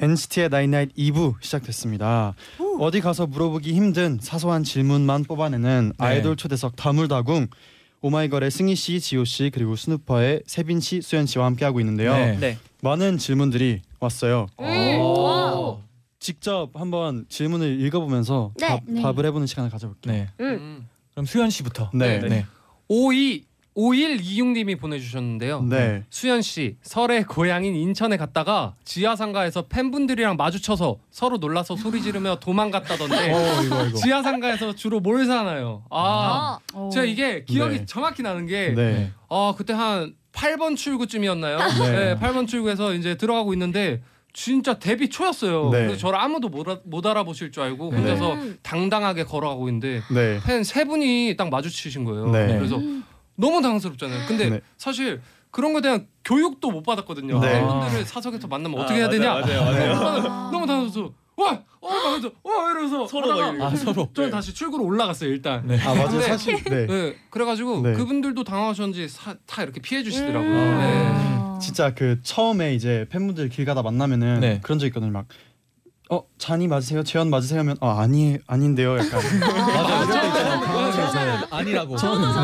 Speaker 2: NCT의 나인나잇 2부 시작됐습니다. 어디 가서 물어보기 힘든 사소한 질문만 뽑아내는
Speaker 3: 네.
Speaker 2: 아이돌 초대석 다물다궁 오마이걸의 승희 씨, 지호 씨 그리고 스누퍼의 세빈 씨, 수현 씨와 함께 하고 있는데요.
Speaker 3: 네.
Speaker 7: 네.
Speaker 2: 많은 질문들이 왔어요.
Speaker 5: 음, 와.
Speaker 2: 직접 한번 질문을 읽어보면서
Speaker 5: 네.
Speaker 2: 답,
Speaker 8: 네.
Speaker 2: 답을 해보는 시간을 가져볼게요.
Speaker 3: 네.
Speaker 5: 음.
Speaker 6: 음.
Speaker 3: 그럼 수현 씨부터.
Speaker 2: 네.
Speaker 3: 네.
Speaker 6: 52 5126님이 보내주셨는데요.
Speaker 2: 네.
Speaker 6: 수현 씨 설에 고향인 인천에 갔다가 지하상가에서 팬분들이랑 마주쳐서 서로 놀라서 소리 지르며 도망갔다던데
Speaker 3: 어 이거 이거.
Speaker 6: 지하상가에서 주로 뭘 사나요? 아,
Speaker 8: 어.
Speaker 6: 제가 이게 기억이
Speaker 2: 네.
Speaker 6: 정확히 나는 게
Speaker 2: 네.
Speaker 6: 아 그때 한 8번 출구쯤이었나요?
Speaker 2: 네.
Speaker 6: 네. 8번 출구에서 이제 들어가고 있는데 진짜 데뷔 초였어요.
Speaker 2: 네.
Speaker 6: 그래서 저를 아무도 못, 알아, 못 알아보실 줄 알고
Speaker 2: 네.
Speaker 6: 혼자서
Speaker 5: 음.
Speaker 6: 당당하게 걸어가고 있는데
Speaker 2: 네.
Speaker 6: 팬세 분이 딱 마주치신 거예요.
Speaker 2: 네.
Speaker 6: 그래서 너무 당황스럽잖아요. 근데
Speaker 2: 네.
Speaker 6: 사실 그런 거에 대한 교육도 못 받았거든요.
Speaker 2: 네.
Speaker 6: 팬분들을 사석에서 만나면
Speaker 7: 아,
Speaker 6: 어떻게 해야
Speaker 7: 맞아요,
Speaker 6: 되냐?
Speaker 7: 맞아요, 맞아요.
Speaker 6: 너무, 너무 당황해서 와, 어, 막면서 와 이러면서
Speaker 7: 서로 막
Speaker 3: 아 서로.
Speaker 6: 저는 다시 출구로 올라갔어요 일단.
Speaker 3: 네.
Speaker 2: 아 맞아요.
Speaker 6: 근데-
Speaker 2: 사실 네.
Speaker 6: 네, 그래가지고
Speaker 2: 네.
Speaker 6: 그분들도 당황하셨는지 사- 다 이렇게 피해 주시더라고요.
Speaker 5: 음.
Speaker 6: 네.
Speaker 2: 진짜 그 처음에 이제 팬분들 길 가다 만나면은
Speaker 3: 네.
Speaker 2: 그런 적 있거든요. 막 어, 잔이 맞으세요? 재현 맞으세요? 하면 어, 아니 아닌데요. 약간
Speaker 3: 맞아.
Speaker 2: 이럴 때 있잖아요.
Speaker 3: 당황해서 아니라고.
Speaker 8: 저도
Speaker 3: 네.
Speaker 8: 저도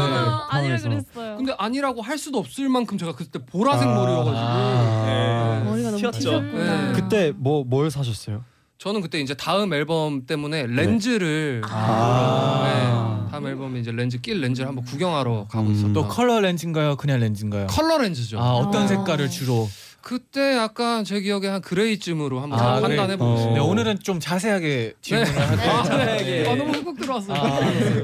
Speaker 8: 아니라. 그랬어요.
Speaker 6: 근데 아니라고 할 수도 없을 만큼 제가 그때 보라색
Speaker 2: 아.
Speaker 6: 머리여가지고
Speaker 3: 아.
Speaker 8: 머리가 너무
Speaker 7: 튀었죠.
Speaker 8: 튀셨구나.
Speaker 6: 네.
Speaker 2: 그때 뭐 뭘 사셨어요?
Speaker 6: 저는 그때 이제 다음 앨범 때문에 렌즈를
Speaker 2: 아.
Speaker 6: 네, 다음 앨범에 이제 렌즈 낄 렌즈를 한번 구경하러 가고
Speaker 2: 음.
Speaker 6: 있었다.
Speaker 3: 또 컬러 렌즈인가요? 그냥 렌즈인가요?
Speaker 6: 컬러 렌즈죠.
Speaker 3: 아 어떤
Speaker 8: 아.
Speaker 3: 색깔을 주로?
Speaker 6: 그때 약간 제 기억에 한 그레이쯤으로 한번
Speaker 3: 아,
Speaker 6: 판단해
Speaker 2: 그래.
Speaker 6: 보겠습니다.
Speaker 3: 네
Speaker 2: 어.
Speaker 3: 오늘은 좀 자세하게 질문을
Speaker 6: 네.
Speaker 3: 할게요.
Speaker 6: 아,
Speaker 3: 자세하게.
Speaker 6: 아, 너무 훅훅 들어왔어요.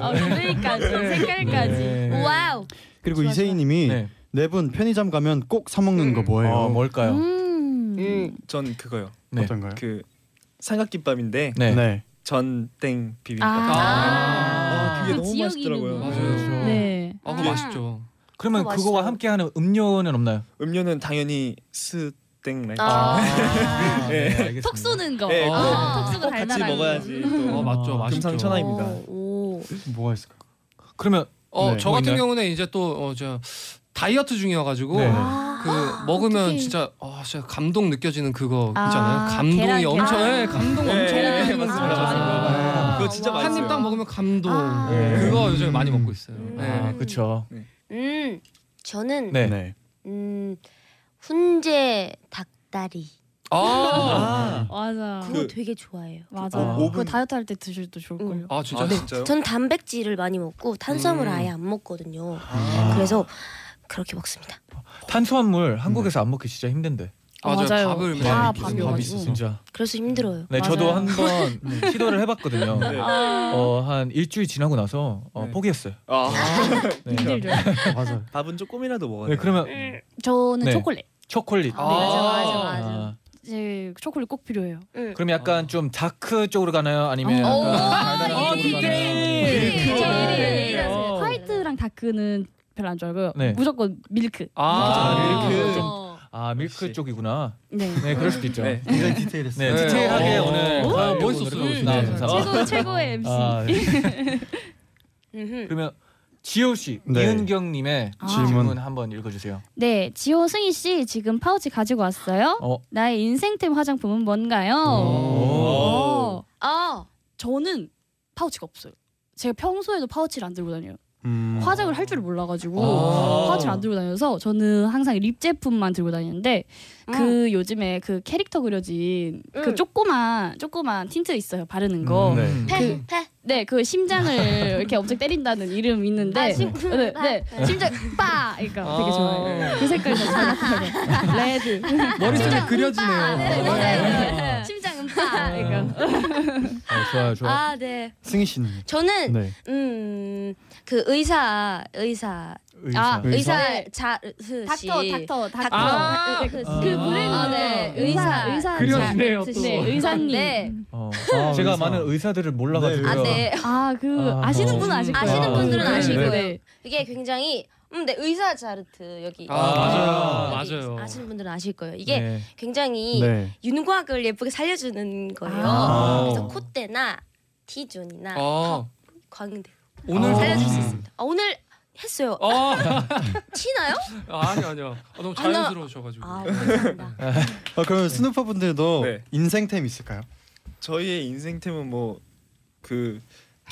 Speaker 3: 아,
Speaker 8: 아, gray까지 색깔까지.
Speaker 3: 네.
Speaker 5: wow.
Speaker 2: 그리고 이세희님이
Speaker 3: 네.
Speaker 2: 네분 편의점 가면 꼭 사 먹는 거 뭐예요?
Speaker 3: 어, 뭘까요?
Speaker 8: 음.
Speaker 5: 음.
Speaker 7: 전 그거요.
Speaker 3: 네.
Speaker 2: 어떤가요?
Speaker 7: 그 삼각김밥인데
Speaker 3: 네.
Speaker 2: 네.
Speaker 7: 전땡 비빔밥.
Speaker 8: 아,
Speaker 7: 아, 그게
Speaker 8: 그
Speaker 7: 너무 맛있더라고요.
Speaker 6: 맞아요.
Speaker 8: 네.
Speaker 6: 아, 그거
Speaker 5: 음.
Speaker 6: 맛있죠.
Speaker 3: 그러면
Speaker 5: 그거
Speaker 3: 그거와
Speaker 5: 맛있어요.
Speaker 3: 함께하는 음료는 없나요?
Speaker 7: 음료는 당연히 스땡 라이트.
Speaker 5: 아.
Speaker 3: 네, 알겠습니다.
Speaker 8: 톡 쏘는 거.
Speaker 7: 네,
Speaker 8: 아,
Speaker 5: 그거
Speaker 8: 톡 쏘고
Speaker 7: 꼭 같이
Speaker 8: 달달한 거.
Speaker 7: 먹어야지. 또
Speaker 6: 어, 맞죠, 맛있죠.
Speaker 7: 금상첨화입니다.
Speaker 5: 오.
Speaker 2: 뭐가 있을까?
Speaker 3: 그러면
Speaker 6: 어,
Speaker 2: 네.
Speaker 3: 저뭐
Speaker 6: 같은
Speaker 3: 있나요?
Speaker 6: 경우는 이제 또저 다이어트 중이어가지고
Speaker 3: 네.
Speaker 6: 그 먹으면
Speaker 8: 어떡해.
Speaker 6: 진짜 아 진짜 감동 느껴지는 그거
Speaker 8: 아,
Speaker 6: 있잖아요. 감동이
Speaker 8: 계란,
Speaker 6: 엄청
Speaker 8: 계란.
Speaker 6: 네, 감동
Speaker 7: 네,
Speaker 6: 엄청
Speaker 7: 네,
Speaker 6: 느껴지는
Speaker 7: 맞습니다,
Speaker 6: 거.
Speaker 7: 그거 진짜
Speaker 6: 한입
Speaker 7: 맛있어요.
Speaker 6: 딱 먹으면 감동.
Speaker 5: 아.
Speaker 2: 네.
Speaker 6: 그거 요즘에 많이 먹고 있어요.
Speaker 5: 음.
Speaker 6: 네.
Speaker 3: 아 그렇죠.
Speaker 5: 음. 저는
Speaker 3: 네.
Speaker 2: 네.
Speaker 5: 음 훈제 닭다리.
Speaker 6: 아,
Speaker 8: 맞아.
Speaker 5: 그거
Speaker 7: 그-
Speaker 5: 되게 좋아해요.
Speaker 8: 맞아.
Speaker 2: 어,
Speaker 8: 그거
Speaker 7: 오븐-
Speaker 8: 다이어트 할 때 드셔도 좋을
Speaker 5: 음.
Speaker 8: 걸요.
Speaker 6: 아 진짜?
Speaker 7: 아, 진짜요?
Speaker 5: 전 단백질을 많이 먹고 탄수화물
Speaker 6: 음.
Speaker 5: 을 아예 안 먹거든요.
Speaker 2: 아.
Speaker 5: 그래서 그렇게 먹습니다.
Speaker 3: 탄수화물 한국에서 안 먹기 진짜 힘든데.
Speaker 6: 맞아요.
Speaker 8: 맞아요.
Speaker 6: 밥을
Speaker 8: 다 밥이어가지고.
Speaker 6: 먹거든요.
Speaker 3: 밥이 있어 진짜.
Speaker 5: 그래서 힘들어요.
Speaker 3: 네, 저도
Speaker 8: 맞아요.
Speaker 3: 한번 시도를 해봤거든요.
Speaker 7: 네.
Speaker 3: 어, 한 일주일 지나고 나서 어,
Speaker 7: 네.
Speaker 3: 포기했어요.
Speaker 7: 아,
Speaker 3: 네.
Speaker 8: 힘들죠.
Speaker 2: 맞아요.
Speaker 7: 밥은 조금이라도 먹어야
Speaker 3: 네. 그러면
Speaker 8: 저는
Speaker 3: 네.
Speaker 8: 초콜릿.
Speaker 3: 초콜릿.
Speaker 5: 아, 맞아, 맞아,
Speaker 3: 아,
Speaker 5: 맞아.
Speaker 8: 제 초콜릿 꼭 필요해요.
Speaker 5: 응.
Speaker 3: 그럼 약간 좀 dark 쪽으로 가나요? 아니면
Speaker 8: 어.
Speaker 3: 약간
Speaker 5: 오,
Speaker 3: 달달한
Speaker 5: 어,
Speaker 3: 쪽으로 가나요?
Speaker 5: 디테일.
Speaker 8: 네.
Speaker 5: 어.
Speaker 8: 화이트랑 dark는 별로 안 좋아하고요.
Speaker 3: 네.
Speaker 8: 무조건 밀크.
Speaker 6: 아,
Speaker 3: 밀크.
Speaker 5: 어.
Speaker 3: 아 밀크
Speaker 7: 역시.
Speaker 3: 쪽이구나.
Speaker 8: 네.
Speaker 3: 네, 그럴 수도 있죠.
Speaker 7: 네.
Speaker 3: 네,
Speaker 2: 굉장히 디테일했어요.
Speaker 6: 네.
Speaker 3: 디테일하게
Speaker 6: 어.
Speaker 3: 오늘
Speaker 6: 오,
Speaker 3: 가요곡
Speaker 6: 멋있었어요.
Speaker 3: 네,
Speaker 6: 네.
Speaker 3: 감사합니다.
Speaker 8: 최고 최고의 MC.
Speaker 3: 아, 네. 그러면 지호 씨,
Speaker 2: 네.
Speaker 3: 이은경 님의
Speaker 8: 아.
Speaker 3: 질문 한번 읽어 주세요.
Speaker 8: 네, 지호 승희 씨 지금 파우치 가지고 왔어요.
Speaker 3: 어,
Speaker 8: 나의 인생템 화장품은 뭔가요?
Speaker 3: 오.
Speaker 8: 어,
Speaker 5: 아,
Speaker 8: 저는 파우치가 없어요. 제가 평소에도 파우치를 안 들고 다녀요.
Speaker 2: 음.
Speaker 8: 화장을 할 줄을 몰라가지고
Speaker 3: 아.
Speaker 8: 파우치를 안 들고 다녀서 저는 항상 립 제품만 들고 다니는데 그 요즘에 그 캐릭터 그려진 그
Speaker 5: 음.
Speaker 8: 조그만 조그만 틴트 있어요 바르는 거.
Speaker 3: 음,
Speaker 2: 네.
Speaker 5: 패,
Speaker 8: 그-
Speaker 5: 패.
Speaker 8: 네, 그 심장을 이렇게 엄청 때린다는 이름 있는데,
Speaker 5: 아, 심-
Speaker 8: 네, 네, 심장 빠, 그러니까 되게
Speaker 6: 아.
Speaker 8: 좋아요. 그 저잘 나타나요. 레드.
Speaker 6: 머릿속에 그려지네요.
Speaker 5: 아, 네, 네, 네.
Speaker 8: 심장 은 빠, 그러니까.
Speaker 3: 아, 좋아요, 좋아요.
Speaker 5: 아, 네.
Speaker 2: 승희 씨는
Speaker 5: 저는
Speaker 2: 네.
Speaker 5: 음, 그 의사 의사
Speaker 3: 의사.
Speaker 8: 아,
Speaker 5: 의사
Speaker 8: 네.
Speaker 5: 자르스 씨.
Speaker 8: 닥터, 닥터, 닥터.
Speaker 5: 아,
Speaker 8: 그,
Speaker 5: 그-
Speaker 8: 그
Speaker 3: 아.
Speaker 8: 브랜드.
Speaker 5: 아, 네. 의사
Speaker 8: 의사.
Speaker 6: 그려지네요, 또.
Speaker 5: 씨.
Speaker 8: 네, 의사님.
Speaker 5: 네.
Speaker 3: 어,
Speaker 2: 아,
Speaker 3: 제가
Speaker 2: 의사.
Speaker 3: 많은 의사들을 몰라가지고.
Speaker 5: 아, 네.
Speaker 8: 아, 그
Speaker 3: 아,
Speaker 8: 아시는
Speaker 3: 어.
Speaker 8: 분은 아실 거예요.
Speaker 5: 아시는 분들은
Speaker 8: 네,
Speaker 5: 아실
Speaker 8: 네,
Speaker 5: 거예요.
Speaker 8: 네.
Speaker 5: 이게 굉장히 음, 네, 의사 자르트 여기.
Speaker 6: 아, 맞아요.
Speaker 5: 여기
Speaker 6: 맞아요.
Speaker 5: 아시는 분들은 아실 거예요. 이게
Speaker 3: 네.
Speaker 5: 굉장히
Speaker 2: 네.
Speaker 5: 윤곽을 예쁘게 살려주는 거예요.
Speaker 8: 아.
Speaker 5: 그래서 콧대나 T존이나
Speaker 6: 아,
Speaker 5: 광대
Speaker 6: 오늘
Speaker 3: 아.
Speaker 5: 살려줄 수 있습니다. 아, 오늘 했어요.
Speaker 6: 아,
Speaker 5: 티나요?
Speaker 6: 아니 아니요. 아, 너무
Speaker 5: 아, 나-
Speaker 6: 자연스러우셔가지고.
Speaker 5: 아, 감사합니다.
Speaker 2: 어, 그러면 스누퍼 분들도
Speaker 7: 네.
Speaker 2: 인생템 있을까요?
Speaker 7: 저희의 인생템은 뭐 그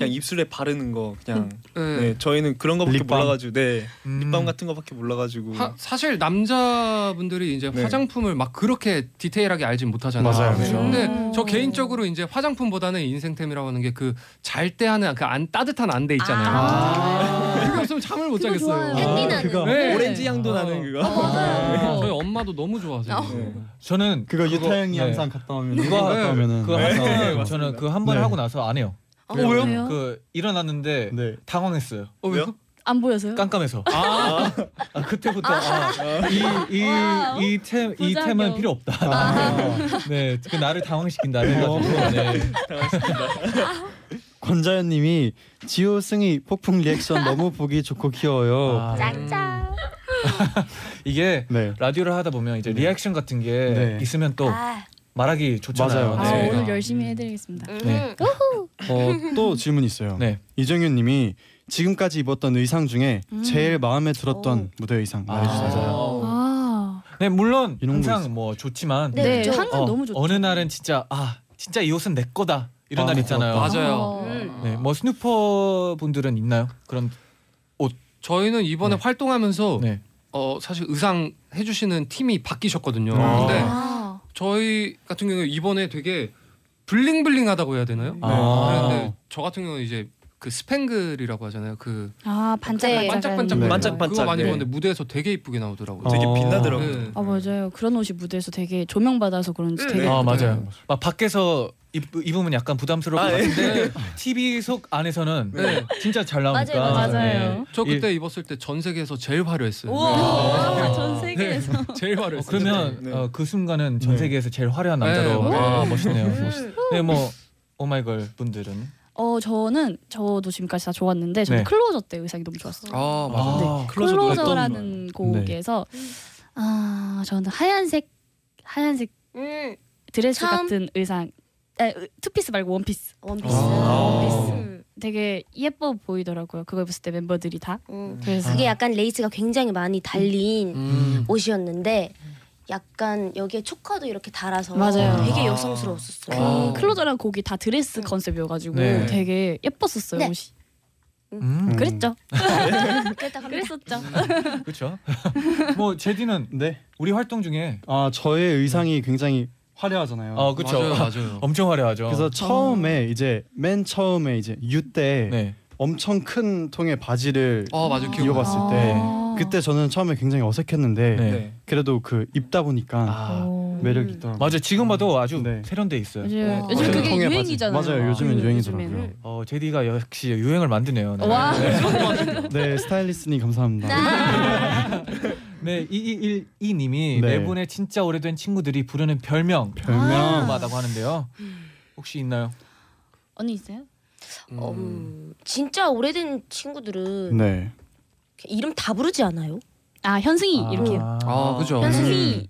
Speaker 7: 그냥 입술에 바르는 거 그냥
Speaker 6: 네.
Speaker 7: 네, 저희는 그런 거밖에
Speaker 2: 립밤.
Speaker 7: 몰라가지고 네
Speaker 3: 음.
Speaker 7: 립밤 같은 거밖에 몰라가지고
Speaker 6: 하, 사실 남자분들이 이제
Speaker 7: 네.
Speaker 6: 화장품을 막 그렇게 디테일하게 알진 못하잖아요.
Speaker 2: 맞아요.
Speaker 3: 그렇죠.
Speaker 6: 근데
Speaker 8: 음.
Speaker 6: 저 개인적으로 이제 화장품보다는 인생템이라고 하는 게 그 잘 때 하는 그 안 따뜻한 안대 있잖아요.
Speaker 3: 아.
Speaker 6: 그게 없으면 잠을 못
Speaker 8: 그거
Speaker 6: 자겠어요.
Speaker 5: 나는.
Speaker 2: 그거
Speaker 6: 네.
Speaker 7: 오렌지 향도
Speaker 6: 어.
Speaker 7: 나는 그거
Speaker 8: 맞아요.
Speaker 6: 저희 엄마도 너무 좋아하세요.
Speaker 7: 네.
Speaker 3: 저는
Speaker 2: 그거 유타 형이
Speaker 3: 네.
Speaker 2: 항상 갔다 오면
Speaker 3: 그거
Speaker 2: 갔다
Speaker 6: 네.
Speaker 2: 오면은
Speaker 3: 그거
Speaker 7: 네, 맞습니다.
Speaker 3: 저는 그 한번
Speaker 2: 네.
Speaker 3: 하고 나서 안 해요.
Speaker 5: 어,
Speaker 6: 왜요?
Speaker 8: 왜요?
Speaker 3: 그 일어났는데
Speaker 2: 네.
Speaker 3: 당황했어요.
Speaker 6: 어, 왜요?
Speaker 8: 안 보여서요?
Speaker 3: 깜깜해서. 아, 아, 그때부터
Speaker 8: 와우.
Speaker 3: 이이이 템 이
Speaker 8: 부작용.
Speaker 3: 템은 필요 없다.
Speaker 2: 아.
Speaker 3: 네, 그 나를 당황시킨다. 해가지고 네.
Speaker 2: 권자연님이 지호 승희 폭풍 리액션 너무 보기 좋고 귀여워요.
Speaker 3: 아,
Speaker 5: 짱짱.
Speaker 3: 이게
Speaker 2: 네.
Speaker 3: 라디오를 하다 보면 이제 리액션 같은 게
Speaker 2: 네.
Speaker 3: 있으면 또
Speaker 5: 아,
Speaker 3: 말하기 좋잖아요.
Speaker 2: 맞아요.
Speaker 8: 아,
Speaker 3: 네.
Speaker 8: 오늘 열심히 해드리겠습니다.
Speaker 5: 음.
Speaker 3: 네.
Speaker 2: 어, 또 질문 있어요.
Speaker 3: 네.
Speaker 2: 이정윤님이 지금까지 입었던 의상 중에
Speaker 8: 음.
Speaker 2: 제일 마음에 들었던 무대 의상
Speaker 3: 아,
Speaker 2: 말해주세요.
Speaker 3: 맞아요.
Speaker 8: 아,
Speaker 3: 네, 물론
Speaker 2: 이런 거 있어요.
Speaker 3: 항상 뭐 좋지만
Speaker 5: 네,
Speaker 8: 네. 항상
Speaker 3: 어,
Speaker 8: 너무 좋죠.
Speaker 3: 어느 날은 진짜 아 진짜 이 옷은 내 거다 이런
Speaker 2: 아,
Speaker 3: 날 있잖아요.
Speaker 6: 맞아요.
Speaker 8: 어.
Speaker 5: 음.
Speaker 3: 네, 뭐 스누퍼 분들은 있나요? 그런
Speaker 6: 저희는 이번에
Speaker 3: 네.
Speaker 6: 활동하면서
Speaker 3: 네.
Speaker 6: 어 사실 의상 해주시는 팀이 바뀌셨거든요.
Speaker 3: 아.
Speaker 6: 근데
Speaker 8: 아,
Speaker 6: 저희 같은 경우 이번에 되게 블링블링하다고 해야 되나요?
Speaker 3: 아.
Speaker 6: 그런데 저 같은 경우 는 이제 그 스팽글이라고 하잖아요. 그
Speaker 8: 아 반짝반짝.
Speaker 6: 반짝반짝
Speaker 2: 네.
Speaker 7: 반짝반짝,
Speaker 6: 그거 많이
Speaker 7: 네.
Speaker 6: 입었는데 무대에서 되게 이쁘게 나오더라고요.
Speaker 7: 되게
Speaker 3: 어.
Speaker 7: 빛나더라고요.
Speaker 6: 네.
Speaker 8: 아 맞아요. 그런 옷이 무대에서 되게 조명 받아서 그런지 되게.
Speaker 7: 네.
Speaker 3: 아
Speaker 6: 네.
Speaker 3: 맞아요. 막 밖에서 입, 입으면 약간 부담스러울 것
Speaker 7: 아, 네.
Speaker 3: 같은데 TV 속 안에서는
Speaker 6: 네.
Speaker 3: 진짜 잘 나오니까.
Speaker 5: 맞아요,
Speaker 8: 맞아요.
Speaker 3: 네.
Speaker 6: 저
Speaker 3: 이-
Speaker 6: 그때 입었을 때 전 세계에서 제일 화려했어요.
Speaker 8: 아, 전 세계에서.
Speaker 6: 네, 제일
Speaker 3: 어,
Speaker 6: 화려했어요.
Speaker 3: 그러면
Speaker 7: 네.
Speaker 3: 어, 그 순간은 전
Speaker 2: 네.
Speaker 3: 세계에서 제일 화려한 남자로
Speaker 6: 네.
Speaker 3: 아 멋있네요.
Speaker 5: 음.
Speaker 3: 네, 뭐 오마이걸 분들은
Speaker 8: 어 저는 저도 지금까지 다 좋았는데 저는
Speaker 3: 네.
Speaker 8: 클로저 때 의상이 너무 좋았어요.
Speaker 6: 아 맞아.
Speaker 3: 아,
Speaker 7: 클로저도
Speaker 8: 클로저라는 곡에서 아 저는 하얀색 하얀색
Speaker 5: 음.
Speaker 8: 드레스
Speaker 5: 처음?
Speaker 8: 같은 의상. 에, 투피스 말고 원피스.
Speaker 5: 원피스.
Speaker 3: 아.
Speaker 5: 원피스. 음.
Speaker 8: 되게 예뻐 보이더라고요. 그거 입었을 때 멤버들이 다.
Speaker 5: 음.
Speaker 8: 그래서
Speaker 5: 그게 약간 레이스가 굉장히 많이 달린
Speaker 6: 음.
Speaker 5: 옷이었는데 약간 여기에 초커도 이렇게 달아서
Speaker 8: 맞아요.
Speaker 5: 되게
Speaker 3: 아.
Speaker 5: 여성스러웠었어요.
Speaker 8: 그
Speaker 3: 와.
Speaker 8: Closer라는 곡이 다 드레스
Speaker 5: 음.
Speaker 8: 컨셉이어가지고
Speaker 3: 네.
Speaker 8: 되게 예뻤었어요
Speaker 5: 네.
Speaker 8: 옷이.
Speaker 3: 음,
Speaker 8: 그랬죠.
Speaker 5: 그랬다 갑니다.
Speaker 8: 그랬었죠.
Speaker 3: 그렇죠. 뭐 제디는
Speaker 2: 네.
Speaker 3: 우리 활동 중에
Speaker 2: 아 저의 의상이 굉장히 화려하잖아요.
Speaker 3: 어 그렇죠.
Speaker 6: 맞아요, 맞아요.
Speaker 3: 엄청 화려하죠.
Speaker 2: 그래서 처음에 이제 맨 처음에 이제 U 때
Speaker 3: 네.
Speaker 2: 엄청 큰 통의 바지를
Speaker 6: 아 맞아.
Speaker 2: 입어봤을 때
Speaker 8: 아.
Speaker 2: 그때 저는 처음에 굉장히 어색했는데
Speaker 3: 네.
Speaker 7: 네.
Speaker 2: 그래도 그 입다 보니까
Speaker 3: 아.
Speaker 8: 오.
Speaker 2: 매력이 있더라고요.
Speaker 3: 맞아 지금 봐도 아주
Speaker 2: 네.
Speaker 3: 세련돼 있어요.
Speaker 8: 요즘,
Speaker 6: 어.
Speaker 8: 요즘
Speaker 2: 큰
Speaker 8: 그게
Speaker 2: 바지.
Speaker 8: 유행이잖아요.
Speaker 2: 맞아요. 요즘엔
Speaker 8: 그
Speaker 2: 유행이더라고요.
Speaker 8: 요즘에는.
Speaker 3: 어 제디가 역시 유행을 만드네요. 네.
Speaker 8: 와.
Speaker 2: 네 스타일리스트님 감사합니다.
Speaker 3: 네, 2212 님이
Speaker 2: 네.
Speaker 3: 네 분의 진짜 오래된 친구들이 부르는 별명
Speaker 2: 별명
Speaker 3: 궁금하다고 하는데요. 혹시 있나요?
Speaker 8: 언니 있어요?
Speaker 5: 어, 음, 진짜 오래된 친구들은
Speaker 2: 네.
Speaker 5: 이름 다 부르지 않아요?
Speaker 8: 아 현승이
Speaker 3: 아.
Speaker 8: 이렇게.
Speaker 6: 아 그죠.
Speaker 5: 현승이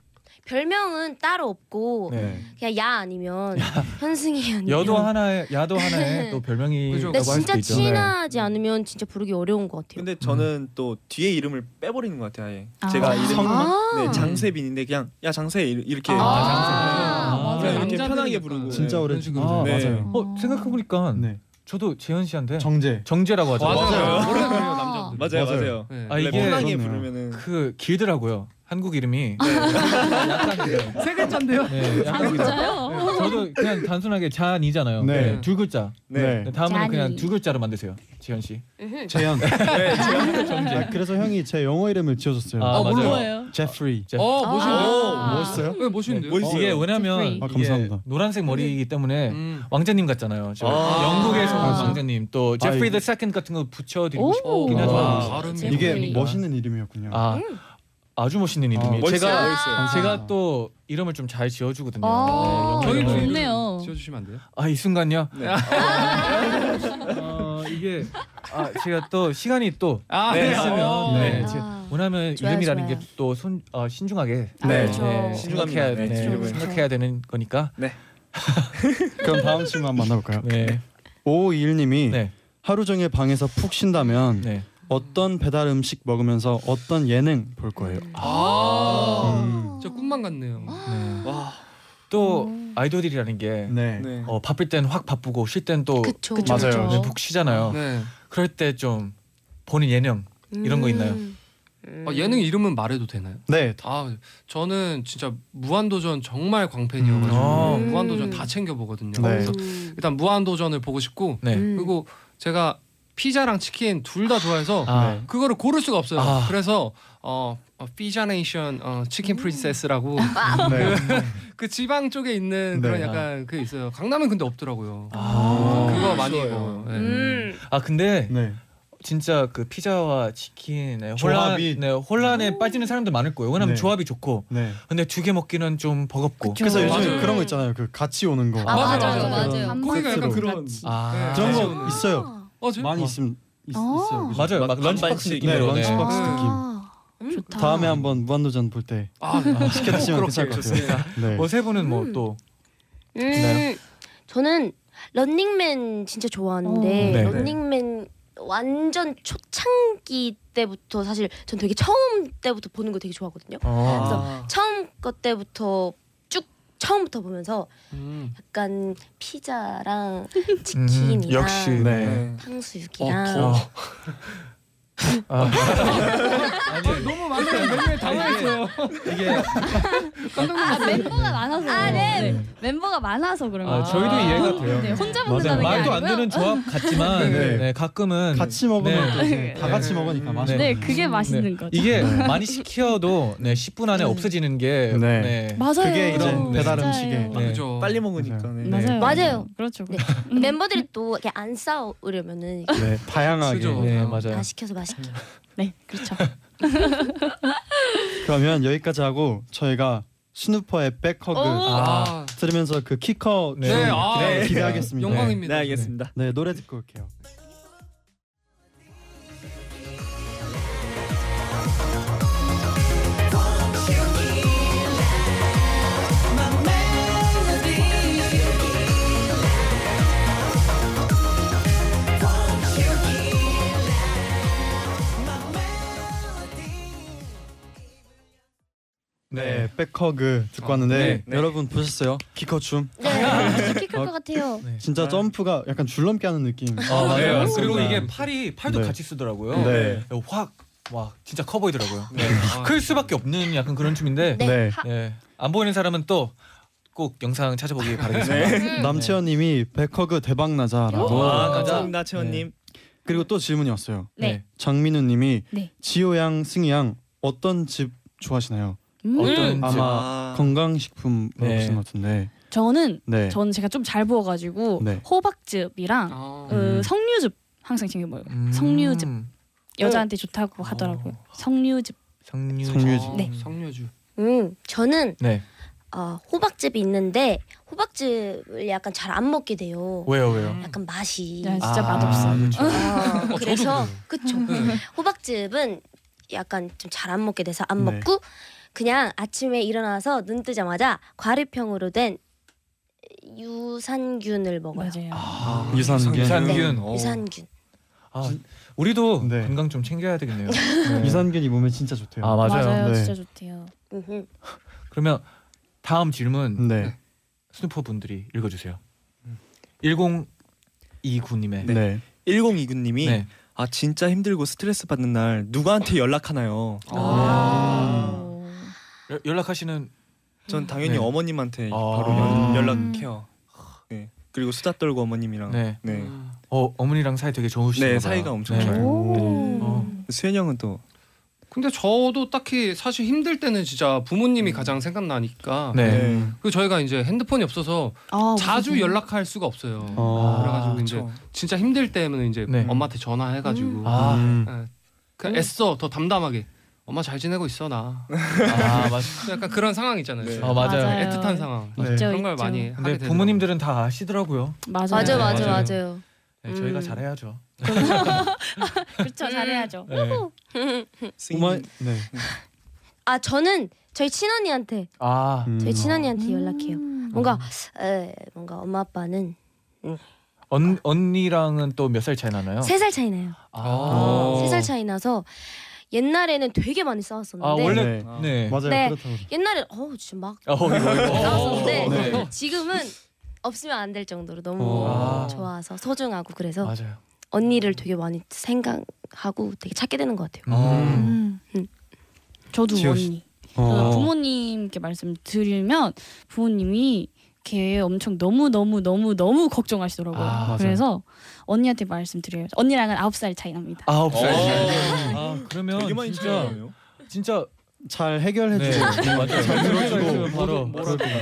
Speaker 5: 별명은 따로 없고
Speaker 3: 네.
Speaker 5: 그냥 야 아니면 현승이 아니면
Speaker 3: 여도 하나에 야도 하나에 또 별명이
Speaker 6: 그죠.
Speaker 5: 근데
Speaker 3: 할
Speaker 5: 진짜
Speaker 3: 수도 있죠.
Speaker 5: 친하지 않으면 진짜 부르기 어려운 것 같아요.
Speaker 7: 근데 저는 또 뒤에 이름을 빼버리는 것 같아요. 아예.
Speaker 8: 아.
Speaker 7: 제가 이름이
Speaker 5: 아.
Speaker 7: 네, 장세빈인데 그냥 야 장세 이- 이렇게
Speaker 5: 아,
Speaker 3: 장세.
Speaker 8: 맞아요.
Speaker 7: 그냥 이렇게
Speaker 6: 남자들이니까.
Speaker 7: 편하게 부르고
Speaker 2: 진짜
Speaker 6: 네,
Speaker 2: 오래
Speaker 6: 그런 식으로.
Speaker 3: 아,
Speaker 7: 네.
Speaker 2: 맞아요.
Speaker 3: 어 생각해 보니까
Speaker 2: 네.
Speaker 3: 저도 재현 씨한테
Speaker 2: 정재.
Speaker 3: 정재라고 하죠.
Speaker 6: 맞아요. 그래요
Speaker 8: 아.
Speaker 6: 남자들.
Speaker 7: 맞아요,
Speaker 2: 맞아요.
Speaker 7: 맞아요.
Speaker 6: 네.
Speaker 3: 아, 이게
Speaker 7: 편하게
Speaker 2: 그렇네요.
Speaker 7: 부르면은
Speaker 3: 그 길더라고요. 한국 이름이 약간 그래요.
Speaker 6: 세 글자인데요.
Speaker 3: 네, 약간 그래요.
Speaker 8: 진짜요?
Speaker 3: 네, 저도 그냥 단순하게 쟈니잖아요.
Speaker 2: 네.
Speaker 3: 네, 두 글자.
Speaker 7: 네.
Speaker 3: 네, 다음은
Speaker 8: 쟈니.
Speaker 3: 그냥 두 글자로 만드세요, 재현 씨.
Speaker 2: 재현.
Speaker 7: 네,
Speaker 2: 아, 그래서 형이 제 영어 이름을 지어줬어요.
Speaker 3: 아, 맞아요.
Speaker 8: 뭐예요?
Speaker 2: 제프리.
Speaker 3: 제-
Speaker 6: 어.
Speaker 5: 아.
Speaker 2: 멋있어요?
Speaker 6: 네 멋있는데요.
Speaker 7: 멋있어요.
Speaker 3: 이게 왜냐면
Speaker 8: 제프리.
Speaker 2: 아,
Speaker 3: 이게
Speaker 2: 감사합니다.
Speaker 3: 노란색 머리이기 때문에
Speaker 6: 음.
Speaker 3: 왕자님 같잖아요. 저
Speaker 7: 아.
Speaker 3: 영국에서 온. 왕자님 또
Speaker 2: 아,
Speaker 3: 제프리
Speaker 2: 이게-
Speaker 3: the second 같은 거 붙여드리고
Speaker 8: 오.
Speaker 3: 싶긴
Speaker 2: 와.
Speaker 3: 하죠.
Speaker 8: 제프리.
Speaker 2: 이게
Speaker 8: 제프리.
Speaker 2: 멋있는 이름이었군요.
Speaker 3: 아 아주 멋있는 이름이.
Speaker 2: 아,
Speaker 3: 에요
Speaker 7: 멋있어요,
Speaker 3: 제가
Speaker 7: 멋있어요.
Speaker 3: 제가 또 이름을 좀 잘 지어주거든요.
Speaker 8: 아,
Speaker 3: 네,
Speaker 6: 저희
Speaker 3: 이름을.
Speaker 8: 좋네요.
Speaker 6: 지어주시면 안 돼요?
Speaker 3: 아 이 순간요.
Speaker 7: 네.
Speaker 3: 어, 이게 아 제가 또 시간이 또
Speaker 6: 아
Speaker 7: 네.
Speaker 3: 있으면 네,
Speaker 8: 아.
Speaker 3: 제- 왜냐면
Speaker 5: 좋아요,
Speaker 3: 이름이라는
Speaker 5: 좋아요.
Speaker 3: 게또 손 어, 신중하게
Speaker 8: 아,
Speaker 2: 네.
Speaker 8: 그렇죠.
Speaker 7: 신중합니다.
Speaker 3: 생각해야,
Speaker 7: 네,
Speaker 3: 네,
Speaker 7: 이름을.
Speaker 3: 생각해야 되는 거니까.
Speaker 2: 그럼 다음 한번 만나볼까요?
Speaker 3: 네,
Speaker 2: 5521님이
Speaker 3: 네,
Speaker 2: 하루 종일 방에서 푹 쉰다면
Speaker 3: 네.
Speaker 2: 어떤 배달 음식 먹으면서 어떤 예능 볼 거예요?
Speaker 6: 아.
Speaker 2: 음.
Speaker 6: 진짜 꿈만 같네요.
Speaker 3: 네.
Speaker 7: 와
Speaker 3: 또
Speaker 5: 음.
Speaker 3: 아이돌이라는 게
Speaker 2: 네.
Speaker 7: 네.
Speaker 3: 어, 바쁠 땐 확 바쁘고 쉴 땐 또
Speaker 2: 맞아요.
Speaker 8: 그쵸.
Speaker 3: 푹 쉬잖아요.
Speaker 6: 네.
Speaker 3: 그럴 때 좀 보는 예능 이런 거 있나요?
Speaker 5: 음.
Speaker 6: 아, 예능 이름은 말해도 되나요?
Speaker 2: 네.
Speaker 6: 아 저는 진짜 무한도전 정말 광팬이어가지고
Speaker 3: 음.
Speaker 5: 아.
Speaker 6: 무한도전 다 챙겨 보거든요.
Speaker 2: 네.
Speaker 6: 그래서
Speaker 5: 음.
Speaker 6: 일단 무한도전을 보고 싶고
Speaker 3: 네.
Speaker 5: 음.
Speaker 6: 그리고 제가 피자랑 치킨 둘 다 좋아해서
Speaker 3: 아,
Speaker 2: 네.
Speaker 6: 그거를 고를 수가 없어요.
Speaker 3: 아.
Speaker 6: 그래서 어, 어 피자 네이션 어, 치킨 프린세스라고
Speaker 2: 네.
Speaker 6: 그 지방 쪽에 있는
Speaker 2: 네.
Speaker 6: 그런 약간 그 있어요. 강남은 근데 없더라고요.
Speaker 3: 아.
Speaker 6: 그거 많이 먹어요. 네.
Speaker 5: 음.
Speaker 3: 아 근데
Speaker 2: 네.
Speaker 3: 진짜 그 피자와 치킨의 혼란,
Speaker 2: 조합이-
Speaker 3: 네, 혼란에 빠지는 사람들 많을 거예요. 왜냐면
Speaker 2: 네.
Speaker 3: 조합이 좋고.
Speaker 2: 네.
Speaker 3: 근데 두 개 먹기는 좀 버겁고.
Speaker 8: 그쵸.
Speaker 2: 그래서 요즘
Speaker 6: 맞아요.
Speaker 2: 그런 거 있잖아요. 그 같이 오는 거.
Speaker 5: 아,
Speaker 6: 맞아요,
Speaker 5: 맞아요,
Speaker 6: 맞아요.
Speaker 5: 맞아요.
Speaker 8: 한
Speaker 6: 거기가 약간 그런-
Speaker 8: 같이.
Speaker 3: 아,
Speaker 2: 그런 거
Speaker 6: 아.
Speaker 2: 있어요.
Speaker 6: 어, 저-
Speaker 2: 많이 있음 있, 있어요. 그죠?
Speaker 3: 맞아요. 막 런치박스. 느낌으로.
Speaker 2: 네,
Speaker 3: 네.
Speaker 2: 런치박스
Speaker 6: 네.
Speaker 2: 느낌.
Speaker 8: 아,
Speaker 5: 음.
Speaker 8: 좋다.
Speaker 2: 다음에 한번 무한도전 볼 때
Speaker 6: 아,
Speaker 2: 시켜 드시면 괜찮을 것. 같아요. 네.
Speaker 3: 뭐세 분은 뭐또
Speaker 5: 음,
Speaker 3: 있나요?
Speaker 5: 저는 런닝맨 진짜 좋아하는데
Speaker 8: 어.
Speaker 3: 네.
Speaker 5: 런닝맨 완전 초창기 때부터 사실 전 되게 처음 때부터 보는 거 되게 좋아하거든요.
Speaker 3: 어.
Speaker 7: 아.
Speaker 5: 처음 것 때부터 쭉 처음부터 보면서
Speaker 6: 음.
Speaker 5: 약간 피자랑 치킨이랑
Speaker 3: 음, 역시 네.
Speaker 7: 네.
Speaker 5: 탕수육이랑
Speaker 3: 어. 아,
Speaker 6: 아니, 너무 많아요. 맨날 당황했어요.
Speaker 3: 이게
Speaker 8: 아, 멤버가 많아서.
Speaker 5: 아, 네.
Speaker 8: 네. 멤버가 많아서 그런
Speaker 3: 아,
Speaker 8: 거예요.
Speaker 3: 저희도 이해가 돼요.
Speaker 8: 네, 혼자. 먹는다는 게
Speaker 3: 말도 안
Speaker 8: 아니고요.
Speaker 3: 되는 조합 같지만
Speaker 2: 네.
Speaker 3: 네, 가끔은
Speaker 2: 같이 먹으면
Speaker 3: 네.
Speaker 2: 또 이제 다 같이 먹으니까 맛있
Speaker 8: 네, 그게 맛있는
Speaker 3: 네.
Speaker 8: 거죠.
Speaker 3: 이게 많이 시켜도 네, 10분 안에 없어지는 게
Speaker 2: 네.
Speaker 3: 네.
Speaker 8: 맞아요.
Speaker 2: 그게 이제
Speaker 3: 그런
Speaker 2: 배달. 음식에
Speaker 3: 네.
Speaker 6: 그죠.
Speaker 7: 빨리 먹으니까. 네.
Speaker 8: 맞아요.
Speaker 5: 맞아요.
Speaker 8: 그렇죠.
Speaker 5: 네.
Speaker 8: 그렇죠.
Speaker 5: 멤버들이 또 이렇게 안 싸우려면은
Speaker 2: 네, 다양하게.
Speaker 6: 그죠.
Speaker 3: 네,
Speaker 6: 어.
Speaker 3: 맞아요.
Speaker 5: 다 시켜서 맛있게.
Speaker 8: 네, 그렇죠.
Speaker 2: 그러면 여기까지 하고 저희가 스누퍼의 백허그
Speaker 5: 오.
Speaker 6: 아,
Speaker 2: 들으면서 그 키커
Speaker 3: 네.
Speaker 2: 네.
Speaker 6: 아,
Speaker 2: 네,
Speaker 6: 네.
Speaker 2: 기대하겠습니다.
Speaker 6: 영광입니다.
Speaker 7: 네, 알겠습니다.
Speaker 2: 네, 노래 듣고 올게요. 네, 백허그 듣고 왔는데
Speaker 3: 네.
Speaker 2: 여러분 보셨어요? 키커 춤.
Speaker 5: 네, 시킬 것 같아요.
Speaker 3: 네.
Speaker 2: 진짜 점프가 약간 줄넘기 하는 느낌.
Speaker 3: 아, 맞아요.
Speaker 2: 네,
Speaker 3: 그리고
Speaker 2: 맞습니다.
Speaker 3: 이게 팔이 팔도
Speaker 2: 네.
Speaker 3: 같이 쓰더라고요.
Speaker 2: 네.
Speaker 3: 확 와, 진짜 커 보이더라고요.
Speaker 6: 네. 아,
Speaker 3: 클 수밖에 없는 약간 그런 춤인데
Speaker 5: 네.
Speaker 2: 네.
Speaker 3: 네. 안 보이는 사람은 또 꼭 영상 찾아보기 바라겠습니다.
Speaker 5: 음.
Speaker 2: 남채연님이 백허그 대박 나자라고.
Speaker 3: 아,
Speaker 7: 아. 감사합니다, 채원님.
Speaker 2: 그리고 또 질문이 왔어요.
Speaker 8: 네.
Speaker 2: 장민우님이
Speaker 8: 네.
Speaker 2: 지호 양, 승희 양 어떤 집 좋아하시나요?
Speaker 8: 음.
Speaker 3: 어떤
Speaker 2: 아마
Speaker 3: 집?
Speaker 7: 아.
Speaker 2: 건강식품
Speaker 3: 네.
Speaker 2: 먹으신 것 같은데.
Speaker 8: 저는
Speaker 2: 네.
Speaker 8: 저는 제가 좀 잘 부어가지고
Speaker 2: 네.
Speaker 8: 호박즙이랑
Speaker 6: 아.
Speaker 8: 어,
Speaker 2: 음.
Speaker 8: 석류즙 항상 챙겨 먹어요.
Speaker 3: 음.
Speaker 8: 석류즙 여자한테 좋다고
Speaker 3: 어.
Speaker 8: 하더라고요. 석류즙.
Speaker 3: 석류.
Speaker 2: 석류즙.
Speaker 8: 네.
Speaker 5: 음, 저는
Speaker 3: 네.
Speaker 5: 어, 호박즙이 있는데 호박즙을 약간 잘 안 먹게 돼요.
Speaker 3: 왜요, 왜요?
Speaker 5: 약간 맛이.
Speaker 8: 야, 진짜
Speaker 3: 아,
Speaker 8: 맛없어.
Speaker 3: 그렇죠.
Speaker 5: 아,
Speaker 6: 저도
Speaker 5: 그래서
Speaker 6: 그래요.
Speaker 5: 그쵸.
Speaker 6: 네.
Speaker 5: 호박즙은 약간 좀 잘 안 먹게 돼서 안
Speaker 2: 네.
Speaker 5: 먹고 그냥 아침에 일어나서 눈 뜨자마자 과립형으로 된 유산균을 먹어요.
Speaker 8: 맞아요.
Speaker 3: 아,
Speaker 2: 유산균.
Speaker 3: 유산균.
Speaker 5: 네,
Speaker 3: 어.
Speaker 5: 유산균.
Speaker 3: 아, 우리도
Speaker 2: 네.
Speaker 3: 건강 좀 챙겨야 되겠네요. 네.
Speaker 2: 유산균이 몸에 진짜 좋대요.
Speaker 3: 아, 맞아요.
Speaker 2: 네.
Speaker 8: 진짜 좋대요.
Speaker 3: 그러면 다음 질문
Speaker 2: 네.
Speaker 3: 스누퍼 분들이 읽어주세요. 1029님의
Speaker 2: 네.
Speaker 7: 1029님이
Speaker 3: 네.
Speaker 7: 아 진짜 힘들고 스트레스 받는 날 누구한테 연락하나요?
Speaker 3: 아. 여- 연락하시는
Speaker 7: 전 당연히
Speaker 3: 네.
Speaker 7: 어머님한테
Speaker 3: 아.
Speaker 7: 바로 연, 연락해요. 네. 그리고 수다 떨고 어머님이랑
Speaker 3: 네.
Speaker 7: 네.
Speaker 6: 음.
Speaker 3: 어 어머니랑 사이 되게 좋으시죠?
Speaker 7: 네, 사이가 엄청
Speaker 3: 네.
Speaker 7: 좋아요.
Speaker 3: 어.
Speaker 7: 수현 형은 또
Speaker 6: 근데 저도 딱히 사실 힘들 때는 진짜 부모님이 가장 생각나니까.
Speaker 3: 네.
Speaker 6: 그 저희가 이제 핸드폰이 없어서
Speaker 8: 아,
Speaker 6: 자주
Speaker 8: 무슨-
Speaker 6: 연락할 수가 없어요.
Speaker 2: 어.
Speaker 6: 그래가지고 이제
Speaker 7: 그쵸.
Speaker 6: 진짜 힘들 때면 이제
Speaker 3: 네.
Speaker 6: 엄마한테 전화해가지고
Speaker 3: 아,
Speaker 2: 음.
Speaker 6: 네. 그냥 애써 더 담담하게 엄마 잘 지내고 있어 나.
Speaker 3: 아 맞.
Speaker 6: 약간 그런 상황 있잖아요.
Speaker 7: 네.
Speaker 3: 아 맞아요.
Speaker 8: 맞아요.
Speaker 6: 애틋한 상황.
Speaker 2: 네.
Speaker 8: 있죠,
Speaker 6: 그런 걸
Speaker 8: 있죠.
Speaker 6: 많이 하게.
Speaker 3: 부모님들은 다 아시더라고요.
Speaker 8: 맞아요.
Speaker 5: 맞아,
Speaker 3: 네,
Speaker 5: 맞아,
Speaker 3: 맞아요.
Speaker 5: 맞아요.
Speaker 3: 네, 저희가
Speaker 5: 음.
Speaker 3: 잘해야죠.
Speaker 8: 그렇죠. 잘해야죠.
Speaker 3: 네.
Speaker 2: 오마 네.
Speaker 5: 아 저는 저희 친언니한테
Speaker 3: 아
Speaker 2: 음.
Speaker 5: 저희 친언니한테 연락해요.
Speaker 8: 음.
Speaker 5: 뭔가 에, 뭔가 엄마 아빠는
Speaker 3: 언, 언니랑은 또 몇 살 차이 나나요?
Speaker 5: 세 살 차이 나요.
Speaker 3: 아.
Speaker 5: 세살 차이 나서 옛날에는 되게 많이
Speaker 3: 아
Speaker 5: 싸웠었는데
Speaker 3: 원래
Speaker 2: 네.
Speaker 3: 네.
Speaker 2: 맞아요.
Speaker 5: 네.
Speaker 2: 그렇다고.
Speaker 5: 옛날에 어 진짜 막
Speaker 3: 어, 이거 이거.
Speaker 5: 싸웠었는데
Speaker 2: 네.
Speaker 5: 지금은 없으면 안 될 정도로 너무
Speaker 3: 어.
Speaker 5: 좋아서 소중하고 그래서
Speaker 3: 맞아요.
Speaker 5: 언니를 되게 많이 생각하고 되게 찾게 되는 것 같아요.
Speaker 3: 음.
Speaker 8: 음. 저도
Speaker 2: 지호 씨.
Speaker 8: 언니.
Speaker 2: 어.
Speaker 8: 부모님께 말씀드리면 부모님이 걔 엄청 너무 너무 너무 너무 걱정하시더라고요.
Speaker 3: 아,
Speaker 2: 맞아요.
Speaker 8: 그래서 언니한테 말씀드려요. 언니랑은 아홉 살 차이 납니다.
Speaker 3: 아홉 살.
Speaker 7: 어.
Speaker 3: 아 그러면
Speaker 7: 되게 많이
Speaker 3: 진짜
Speaker 7: 차이네요.
Speaker 3: 진짜
Speaker 2: 잘 해결해
Speaker 3: 네.
Speaker 2: 주고
Speaker 3: 맞아요.
Speaker 2: 잘 들어주고
Speaker 3: 바로
Speaker 2: 같아요.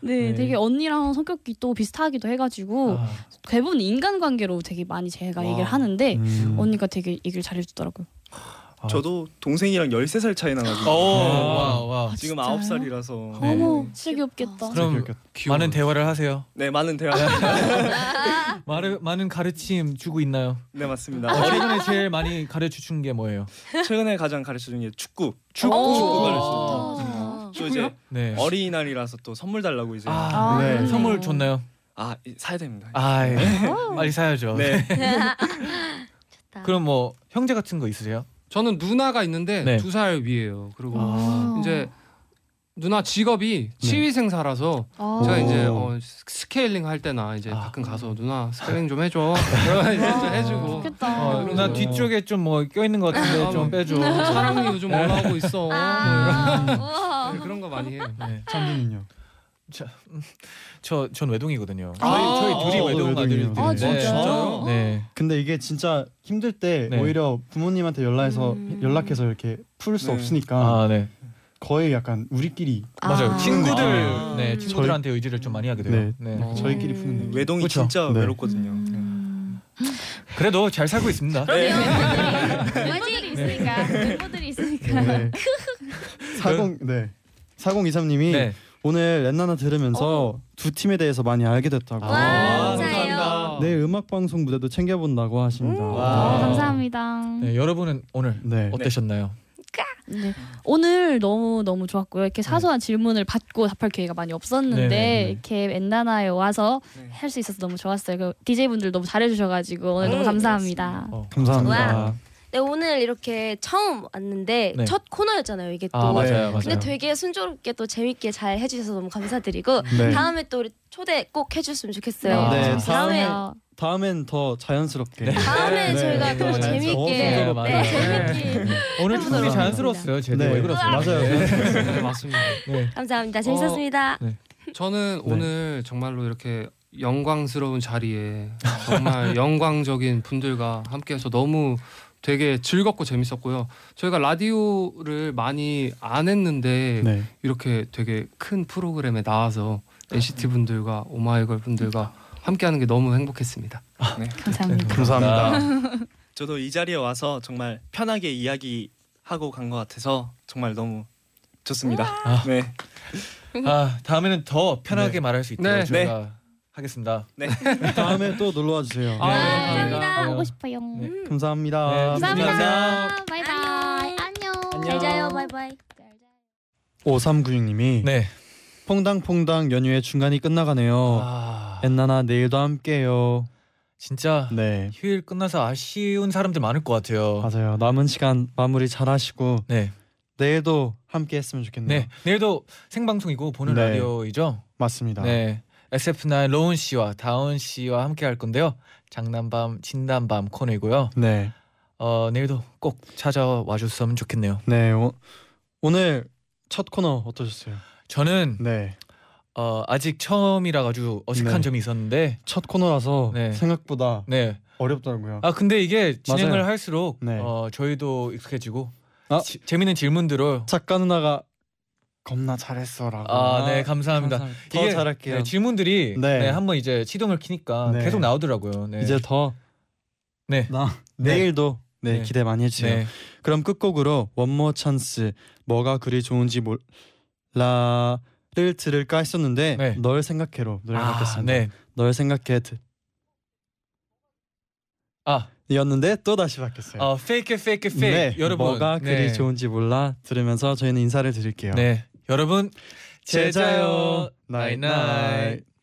Speaker 8: 네,
Speaker 3: 네.
Speaker 8: 되게 언니랑 성격이 또 비슷하기도 해가지고
Speaker 3: 아,
Speaker 8: 대부분 인간관계로 되게 많이 제가
Speaker 3: 와.
Speaker 8: 얘기를 하는데
Speaker 2: 음.
Speaker 8: 언니가 되게 얘기를 잘해주더라고요.
Speaker 3: 아.
Speaker 7: 저도 동생이랑 13살 차이 나가지고
Speaker 3: 오,
Speaker 2: 네.
Speaker 3: 와, 와.
Speaker 7: 지금
Speaker 8: 진짜요?
Speaker 7: 9살이라서
Speaker 3: 네.
Speaker 8: 어머, 진짜 귀엽겠다.
Speaker 3: 그럼 많은 대화를 하세요.
Speaker 7: 네, 많은 대화.
Speaker 3: 많은 많은 가르침 주고 있나요?
Speaker 7: 네, 맞습니다.
Speaker 3: 어, 최근에 제일 많이 가르쳐 준 게 뭐예요?
Speaker 7: 최근에 가장 가르쳐 준 게 축구.
Speaker 3: 축구.
Speaker 7: 축구
Speaker 5: 오,
Speaker 7: 가르쳐.
Speaker 8: 어.
Speaker 7: 또 이제
Speaker 3: 네.
Speaker 7: 어린이날이라서 또 선물 달라고 이제 아,
Speaker 3: 아,
Speaker 2: 네.
Speaker 8: 네.
Speaker 3: 선물 줬나요?
Speaker 7: 이- 사야 됩니다.
Speaker 3: 아, 예. 빨리 사야죠.
Speaker 7: 네.
Speaker 5: 좋다.
Speaker 3: 그럼 뭐 형제 같은 거 있으세요?
Speaker 6: 저는 누나가 있는데
Speaker 3: 네.
Speaker 6: 두살 위에요. 그리고
Speaker 3: 아.
Speaker 6: 이제 누나 직업이 치위생사라서
Speaker 8: 아.
Speaker 6: 제가 이제
Speaker 2: 오.
Speaker 6: 어, 스케일링 할 때나 이제
Speaker 3: 아.
Speaker 6: 가끔 가서 누나 스케일링 좀 해줘. 그러면 이제 좀 해주고
Speaker 8: 좋겠다.
Speaker 3: 어, 나 뒤쪽에 좀 뭐 껴있는 것 같은데
Speaker 6: 아,
Speaker 3: 좀
Speaker 6: 뭐.
Speaker 3: 빼줘.
Speaker 6: 사랑니 요즘 올라오고 있어. 뭐
Speaker 5: 아,
Speaker 6: 이런-
Speaker 5: 우와.
Speaker 6: 네, 그런 거 많이 해요.
Speaker 3: 네.
Speaker 2: 찬빈은요?
Speaker 3: 저, 전 외동이거든요.
Speaker 6: 아,
Speaker 3: 저희, 저희 둘이
Speaker 2: 저도
Speaker 3: 외동. 아들인데.
Speaker 8: 아,
Speaker 3: 네.
Speaker 8: 진짜요?
Speaker 3: 네.
Speaker 2: 근데 이게 진짜 힘들 때
Speaker 3: 네.
Speaker 2: 오히려 부모님한테 연락해서
Speaker 5: 음.
Speaker 2: 연락해서 이렇게 풀 수
Speaker 7: 네.
Speaker 2: 없으니까
Speaker 3: 아, 네.
Speaker 2: 거의 약간 우리끼리
Speaker 3: 맞아요.
Speaker 5: 아.
Speaker 3: 친구들,
Speaker 2: 아.
Speaker 3: 네, 친구들한테 의지를 좀 많이 하게 돼요. 네.
Speaker 6: 어.
Speaker 2: 저희끼리 푸는 느낌.
Speaker 7: 외동이
Speaker 3: 그쵸?
Speaker 7: 진짜
Speaker 2: 네.
Speaker 7: 외롭거든요.
Speaker 8: 음.
Speaker 3: 그래도 잘 살고 있습니다.
Speaker 7: 네.
Speaker 8: 멤버들이 있으니까 멤버들이 있으니까.
Speaker 2: 네. 40 네. 4023님이
Speaker 3: 네.
Speaker 2: 오늘 렌나나 들으면서 두 팀에 대해서 많이 알게 됐다고.
Speaker 5: 와,
Speaker 3: 아,
Speaker 5: 감사해요.
Speaker 2: 내 음악 방송 무대도 챙겨본다고 하십니다.
Speaker 8: 아,
Speaker 3: 와.
Speaker 8: 감사합니다.
Speaker 3: 네, 여러분은 오늘
Speaker 2: 네.
Speaker 3: 어떠셨나요?
Speaker 8: 네. 오늘 너무 너무 좋았고요. 이렇게 사소한 질문을 받고 답할 기회가 많이 없었는데
Speaker 3: 네, 네, 네.
Speaker 8: 이렇게 엔나나에 와서
Speaker 7: 네.
Speaker 8: 할 수 있어서 너무 좋았어요. 그 DJ 분들 너무 잘해주셔가지고 오늘 너무
Speaker 5: 음,
Speaker 8: 감사합니다.
Speaker 3: 어.
Speaker 2: 감사합니다.
Speaker 5: 와. 네 오늘 이렇게 처음 왔는데
Speaker 3: 네.
Speaker 5: 첫 코너였잖아요 이게 또.
Speaker 3: 아, 맞아요.
Speaker 2: 네.
Speaker 3: 맞아요.
Speaker 5: 근데 되게 순조롭게 또 재밌게 잘 해주셔서 너무 감사드리고
Speaker 2: 네.
Speaker 5: 다음에 또 우리 초대 꼭 해줬으면 좋겠어요.
Speaker 3: 아,
Speaker 2: 네,
Speaker 5: 다음에
Speaker 2: 다음엔 더 자연스럽게.
Speaker 5: 다음에
Speaker 2: 네.
Speaker 5: 저희가
Speaker 2: 네.
Speaker 5: 더
Speaker 2: 네.
Speaker 5: 재밌게
Speaker 3: 네, 맞아요.
Speaker 5: 재밌게
Speaker 3: 오늘 충분히 자연스러웠어요.
Speaker 2: 네.
Speaker 3: 왜 그러세요?
Speaker 2: 맞아요.
Speaker 6: 네, 맞습니다.
Speaker 3: 네.
Speaker 5: 감사합니다. 재밌었습니다.
Speaker 6: 저는
Speaker 2: 네.
Speaker 6: 오늘 정말로 이렇게 영광스러운 자리에 정말 영광적인 분들과 함께해서 너무 되게 즐겁고 재밌었고요. 저희가 라디오를 많이 안 했는데
Speaker 2: 네.
Speaker 6: 이렇게 되게 큰 프로그램에 나와서 NCT 분들과 오마이걸 분들과 함께하는 게 너무 행복했습니다.
Speaker 7: 네.
Speaker 8: 감사합니다.
Speaker 2: 감사합니다.
Speaker 7: 저도 이 자리에 와서 정말 편하게 이야기 하고 간 것 같아서 정말 너무 좋습니다.
Speaker 3: 아.
Speaker 7: 네.
Speaker 3: 아 다음에는 더 편하게 말할 수 있도록
Speaker 6: 네.
Speaker 3: 저희가 하겠습니다.
Speaker 2: 다음에 또 놀러 와 주세요.
Speaker 3: 아, 네,
Speaker 8: 감사합니다.
Speaker 3: 감사합니다.
Speaker 8: 보고 싶어요.
Speaker 3: 네.
Speaker 2: 감사합니다.
Speaker 3: 네,
Speaker 8: 감사합니다. 바이바이. 안녕.
Speaker 5: 잘 자요. 바이바이.
Speaker 2: 5396님이
Speaker 3: 네.
Speaker 2: 퐁당퐁당 연휴의 중간이 끝나가네요.
Speaker 3: 아,
Speaker 2: 엔나나 내일도 함께해요.
Speaker 3: 진짜
Speaker 2: 네.
Speaker 3: 휴일 끝나서 아쉬운 사람들 많을 것 같아요.
Speaker 2: 맞아요. 남은 시간 마무리 잘 하시고
Speaker 3: 네.
Speaker 2: 내일도 함께 했으면 좋겠네요.
Speaker 3: 네. 내일도 생방송이고 보는
Speaker 2: 네.
Speaker 3: 라디오이죠.
Speaker 2: 맞습니다.
Speaker 3: 네. SF9 로운 씨와 다운 씨와 함께 할 건데요. 장난밤 진단밤 코너이고요.
Speaker 2: 네.
Speaker 3: 어, 내일도 꼭 찾아와 줬으면 좋겠네요.
Speaker 2: 네. 오, 오늘 첫 코너 어떠셨어요?
Speaker 3: 저는
Speaker 2: 네.
Speaker 3: 어, 아직 처음이라 가지고 어색한
Speaker 2: 네.
Speaker 3: 점이 있었는데
Speaker 2: 첫 코너라서
Speaker 3: 네.
Speaker 2: 생각보다
Speaker 3: 네.
Speaker 2: 어렵더라고요.
Speaker 3: 아 근데 이게 진행을
Speaker 2: 맞아요.
Speaker 3: 할수록
Speaker 2: 네.
Speaker 3: 어, 저희도 익숙해지고
Speaker 2: 아.
Speaker 3: 지- 재밌는 질문들을
Speaker 2: 작가 누나가 겁나 잘했어라고.
Speaker 3: 아, 네, 감사합니다.
Speaker 2: 더
Speaker 3: 이게,
Speaker 2: 잘할게요.
Speaker 3: 네, 질문들이
Speaker 2: 네.
Speaker 3: 네. 한번 이제 시동을 키니까
Speaker 2: 네.
Speaker 3: 계속 나오더라고요. 네.
Speaker 2: 이제 더
Speaker 3: 네.
Speaker 2: 나
Speaker 3: 네.
Speaker 2: 내일도 네,
Speaker 3: 네.
Speaker 2: 기대 많이 해주세요.
Speaker 3: 네.
Speaker 2: 그럼 끝곡으로 원모 찬스 뭐가 그리 좋은지 몰라를 들을까 했었는데
Speaker 3: 네.
Speaker 2: 널 생각해로 노래
Speaker 3: 아,
Speaker 2: 바뀌었습니다.
Speaker 3: 네.
Speaker 2: 널 생각해 드-
Speaker 3: 아,
Speaker 2: 이었는데 또 다시 바뀌었어요.
Speaker 3: 어, fake fake fake.
Speaker 2: 네,
Speaker 3: 여러분.
Speaker 2: 뭐가
Speaker 3: 네.
Speaker 2: 그리 좋은지 몰라 들으면서 저희는 인사를 드릴게요.
Speaker 3: 네. 여러분 잘 자요. night night
Speaker 2: night. night.